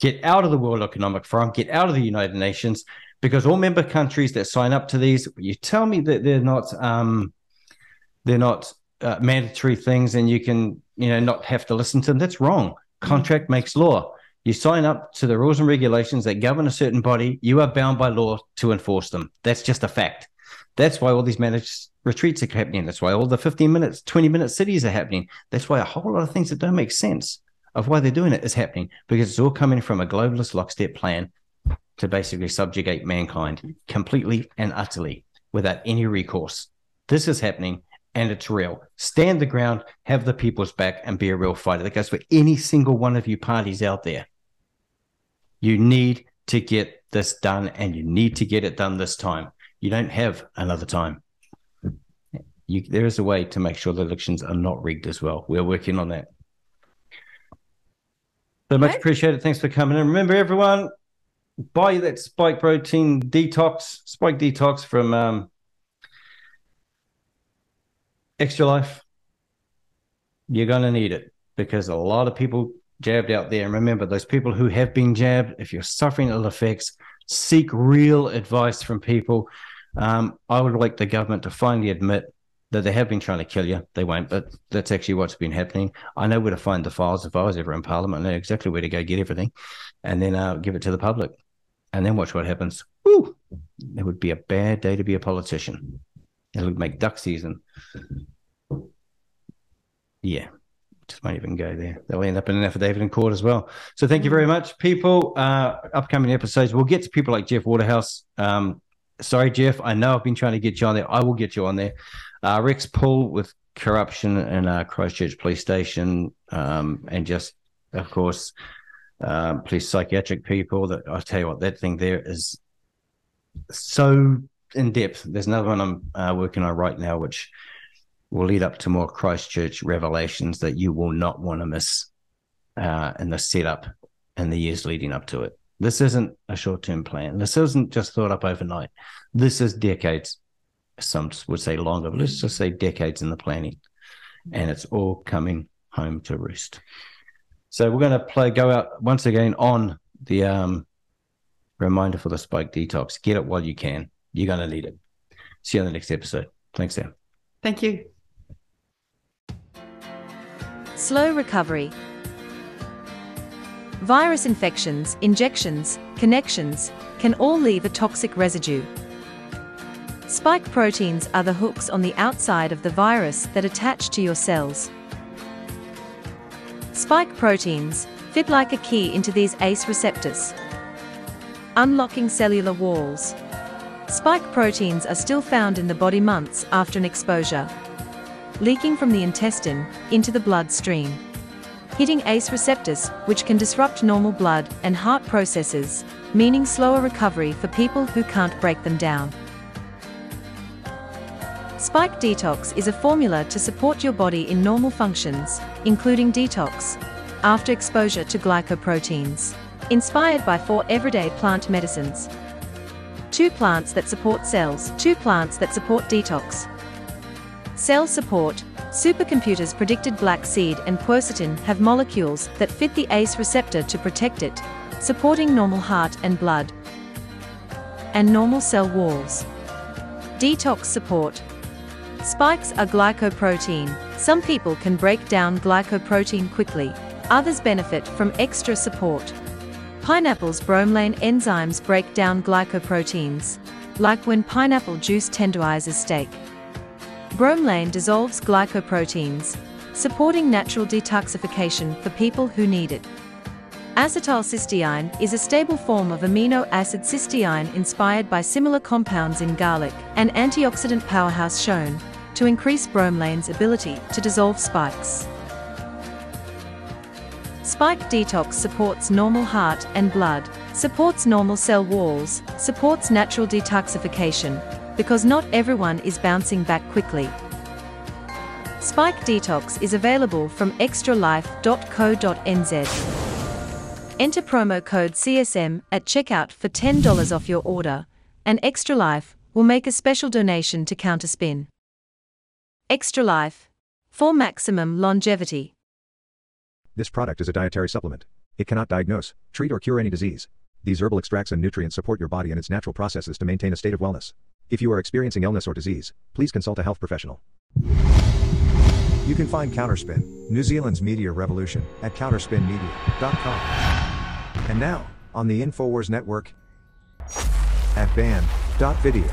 Get out of the World Economic Forum. Get out of the United Nations because all member countries that sign up to these, you tell me that they're not um, they're not uh, mandatory things and you can you know not have to listen to them. That's wrong. Contract makes law. You sign up to the rules and regulations that govern a certain body. You are bound by law to enforce them. That's just a fact. That's why all these managed retreats are happening. That's why all the 15 minutes 20 minute cities are happening. That's why a whole lot of things that don't make sense of why they're doing it is happening because it's all coming from a globalist lockstep plan to basically subjugate mankind completely and utterly without any recourse this is happening and it's real. Stand the ground, have the people's back, and be a real fighter. That goes for any single one of you parties out there. You need to get this done, and you need to get it done this time. You don't have another time. You, there is a way to make sure the elections are not rigged as well. We're working on that. So much appreciated. Thanks for coming And Remember, everyone, buy that spike protein detox, spike detox from um, XtraLife, you're going to need it because a lot of people jabbed out there. And remember, those people who have been jabbed, if you're suffering ill effects, seek real advice from people. Um, I would like the government to finally admit that they have been trying to kill you. They won't, but that's actually what's been happening. I know where to find the files if I was ever in Parliament. I know exactly where to go get everything and then uh, give it to the public and then watch what happens. Woo! It would be a bad day to be a politician. It would make duck season. Yeah, just won't even go there. They'll end up in an affidavit in court as well. So thank you very much, people. Uh, upcoming episodes, we'll get to people like Jeff Waterhouse. Um, sorry, Jeff. I know I've been trying to get you on there. I will get you on there. Uh, Rex Pull with corruption in uh, Christchurch Police Station, um, and just of course, um, police psychiatric people. That I tell you what, that thing there is so in depth. There's another one I'm uh, working on right now, which will lead up to more Christchurch revelations that you will not want to miss uh, in the setup and the years leading up to it. This isn't a short term plan. This isn't just thought up overnight. This is decades. Some would say longer, but let's just say decades in the planning. And it's all coming home to roost. So we're going to play, go out once again on the um, reminder for the spike detox. Get it while you can. You're going to need it. See you on the next episode. Thanks, Sam. Thank you. Slow recovery. Virus infections, injections, connections can all leave a toxic residue. Spike proteins are the hooks on the outside of the virus that attach to your cells. Spike proteins fit like a key into these ACE receptors, unlocking cellular walls. Spike proteins are still found in the body months after an exposure, leaking from the intestine into the bloodstream hitting ACE receptors, which can disrupt normal blood and heart processes, meaning slower recovery for people who can't break them down. Spike Detox is a formula to support your body in normal functions, including detox, after exposure to glycoproteins. Inspired by four everyday plant medicines. Two plants that support cells, two plants that support detox. Cell support, Supercomputers predicted black seed and quercetin have molecules that fit the ACE receptor to protect it, supporting normal heart and blood and normal cell walls. Detox support. Spikes are glycoprotein. Some people can break down glycoprotein quickly, others benefit from extra support. Pineapple's bromelain enzymes break down glycoproteins, like when pineapple juice tenderizes steak. Bromelain dissolves glycoproteins, supporting natural detoxification for people who need it. Acetylcysteine is a stable form of amino acid cysteine inspired by similar compounds in garlic, an antioxidant powerhouse shown to increase bromelain's ability to dissolve spikes. Spike Detox supports normal heart and blood, supports normal cell walls, supports natural detoxification, because not everyone is bouncing back quickly. Spike Detox is available from extralife.co.nz. Enter promo code CSM at checkout for $10 off your order, and XtraLife will make a special donation to Counterspin. XtraLife for maximum longevity. This product is a dietary supplement. It cannot diagnose, treat, or cure any disease. These herbal extracts and nutrients support your body and its natural processes to maintain a state of wellness. If you are experiencing illness or disease, please consult a health professional. You can find Counterspin, New Zealand's media revolution, at counterspinmedia.com. And now, on the InfoWars Network, at banned.video.